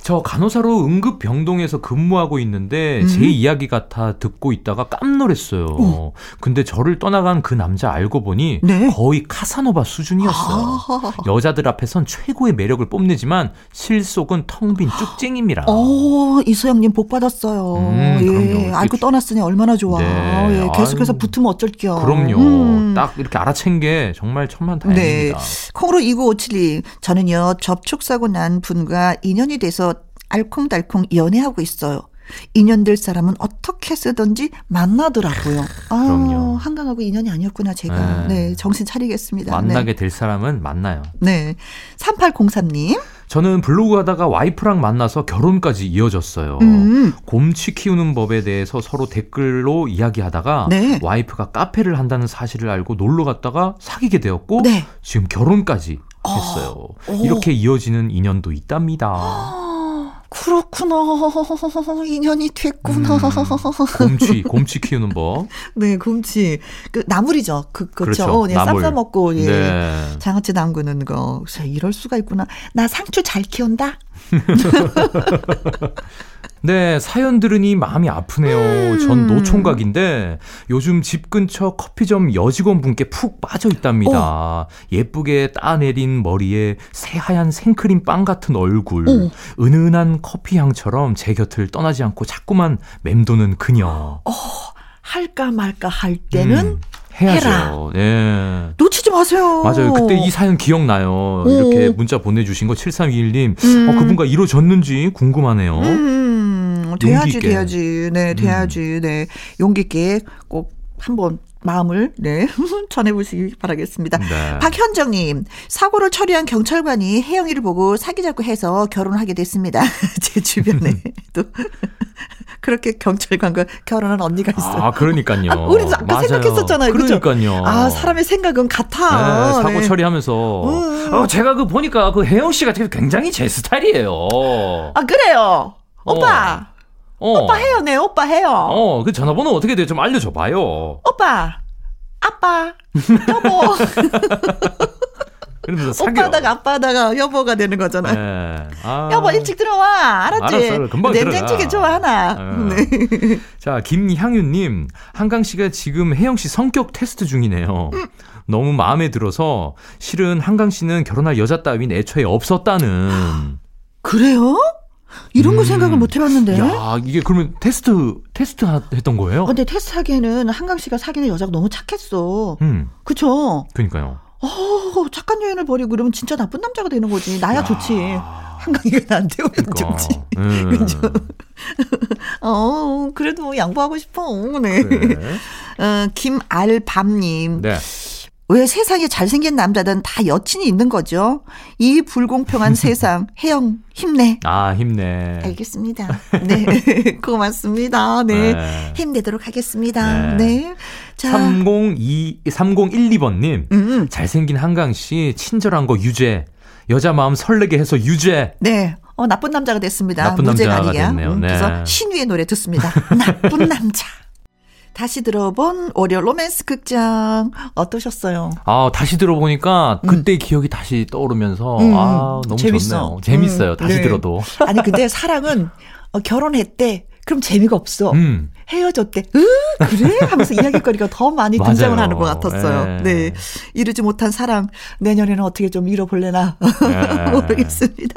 저 간호사로 응급 병동에서 근무하고 있는데 음. 제 이야기 같아 듣고 있다가 깜놀했어요. 어. 근데 저를 떠나간 그 남자 알고 보니 네? 거의 카사노바 수준이었어요. 아. 여자들 앞에선 최고의 매력을 뽐내지만 실속은 텅 빈 쭉쟁입니다.
어, 이소영님 복 받았어요. 음, 예, 알고 떠났으니 얼마나 좋아. 네. 예, 계속해서 아유, 붙으면 어쩔게요.
그럼요. 음. 딱 이렇게 알아챈 게 정말 천만 다행입니다.
네. 콩으로 2957님 저는요 접촉 사고 난 분과 인연이 돼서 알콩달콩 연애하고 있어요. 인연 될 사람은 어떻게 쓰든지 만나더라고요. 아, 그럼요. 한강하고 인연이 아니었구나, 제가. 네, 네 정신 차리겠습니다.
만나게 네. 될 사람은 만나요.
네. 3803님.
저는 블로그 하다가 와이프랑 만나서 결혼까지 이어졌어요. 음. 곰치 키우는 법에 대해서 서로 댓글로 이야기하다가 네. 와이프가 카페를 한다는 사실을 알고 놀러 갔다가 사귀게 되었고 네. 지금 결혼까지 했어요. 어. 이렇게 이어지는 인연도 있답니다.
그렇구나. 인연이 됐구나. 음,
곰치, 곰치 키우는 법.
네, 곰치. 그 나물이죠. 그, 그렇죠. 그렇죠. 예, 쌈 싸 먹고, 예. 네. 장아찌 담그는 거. 이럴 수가 있구나. 나 상추 잘 키운다?
네, 사연 들으니 마음이 아프네요. 음. 전 노총각인데 요즘 집 근처 커피점 여직원분께 푹 빠져 있답니다. 어. 예쁘게 따내린 머리에 새하얀 생크림 빵 같은 얼굴, 어. 은은한 커피 향처럼 제 곁을 떠나지 않고 자꾸만 맴도는 그녀.
어, 할까 말까 할 때는 음.
해야죠. 해라. 네.
놓치지 마세요.
맞아요. 그때 이 사연 기억나요. 오. 이렇게 문자 보내주신 거 7321님. 음. 어, 그분과 이루어졌는지 궁금하네요. 음.
돼야지, 돼야지. 네, 음. 돼야지. 음. 네. 용기 있게 꼭 한번 마음을 네 전해보시기 바라겠습니다. 네. 박현정님 사고를 처리한 경찰관이 혜영이를 보고 사귀자고 해서 결혼하게 됐습니다. 제 주변에 또 그렇게 경찰관과 결혼한 언니가 있어요.
아 그러니까요. 아,
우리도 아까 맞아요. 생각했었잖아요.
그러니까요.
그쵸? 아 사람의 생각은 같아.
네, 사고 네. 처리하면서 음. 어, 제가 그 보니까 그 혜영 씨가 굉장히 제 스타일이에요.
아 그래요. 오빠. 어. 어. 오빠 해요, 네, 오빠 해요.
어, 그 전화번호 어떻게 돼? 좀 알려줘봐요.
오빠, 아빠, 여보. 오빠다가 오빠다가 여보가 되는 거잖아요. 네. 아. 여보 일찍 들어와. 알았지? 알았어, 금방 된장찌개 좋아하나? 어. 네.
자 김향윤님 한강 씨가 지금 혜영 씨 성격 테스트 중이네요. 음. 너무 마음에 들어서 실은 한강 씨는 결혼할 여자 따윈 애초에 없었다는.
그래요? 이런 거 음. 생각을 못 해봤는데.
야, 이게 그러면 테스트, 테스트 했던 거예요?
근데 테스트 하기에는 한강 씨가 사귀는 여자가 너무 착했어. 음. 그쵸?
그니까요.
어, 착한 여인을 버리고 그러면 진짜 나쁜 남자가 되는 거지. 나야 야. 좋지. 한강이가 나한테 오면 그러니까. 좋지. 음. 그죠? 어, 그래도 양보하고 싶어. 네. 그래. 어, 김알밤님. 네. 왜 세상에 잘생긴 남자든 다 여친이 있는 거죠? 이 불공평한 세상, 혜영, 힘내.
아, 힘내.
알겠습니다. 네. 고맙습니다. 네. 네. 힘내도록 하겠습니다. 네. 네.
자. 302, 3012번님. 음. 잘생긴 한강씨, 친절한 거 유죄. 여자 마음 설레게 해서 유죄.
네. 어, 나쁜 남자가 됐습니다.
나쁜 남자가 됐네요. 음,
그래서 네. 신위의 노래 듣습니다. 나쁜 남자. 다시 들어본 월요 로맨스 극장 어떠셨어요?
아 다시 들어보니까 그때 음. 기억이 다시 떠오르면서 음. 아 너무 재밌어. 좋네요. 재밌어요. 음. 다시 네. 들어도.
아니 근데 사랑은 어, 결혼했대. 그럼 재미가 없어. 음. 헤어졌대. 으 그래? 하면서 이야기거리가 더 많이 등장을 하는 것 같았어요. 네. 네. 이루지 못한 사랑 내년에는 어떻게 좀 이뤄볼래나 네. 모르겠습니다.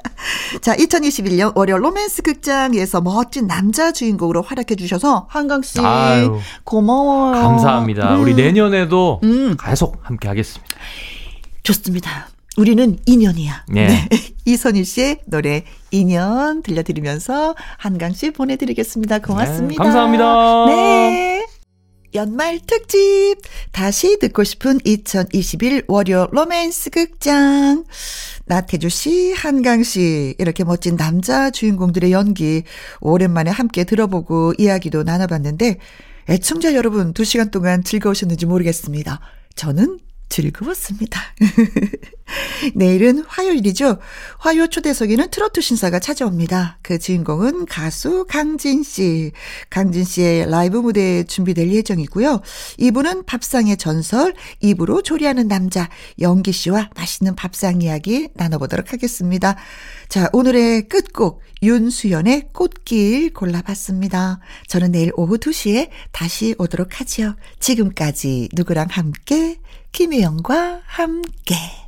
자, 2021년 월요 로맨스 극장에서 멋진 남자 주인공으로 활약해 주셔서 한강 씨 아유, 고마워요.
감사합니다. 음. 우리 내년에도 음. 계속 함께 하겠습니다.
좋습니다. 우리는 인연이야. 네. 네. 이선희 씨의 노래 인연 들려드리면서 한강 씨 보내드리겠습니다. 고맙습니다.
네, 감사합니다.
네. 연말 특집 다시 듣고 싶은 2021 월요 로맨스 극장 나태주 씨, 한강 씨 이렇게 멋진 남자 주인공들의 연기 오랜만에 함께 들어보고 이야기도 나눠봤는데 애청자 여러분 2시간 동안 즐거우셨는지 모르겠습니다. 저는 즐거웠습니다. 내일은 화요일이죠. 화요 초대석에는 트로트 신사가 찾아옵니다. 그 주인공은 가수 강진 씨. 강진 씨의 라이브 무대 준비될 예정이고요. 이분은 밥상의 전설, 입으로 조리하는 남자, 영기 씨와 맛있는 밥상 이야기 나눠보도록 하겠습니다. 자, 오늘의 끝곡, 윤수연의 꽃길 골라봤습니다. 저는 내일 오후 2시에 다시 오도록 하지요. 지금까지 누구랑 함께? 김혜영과 함께.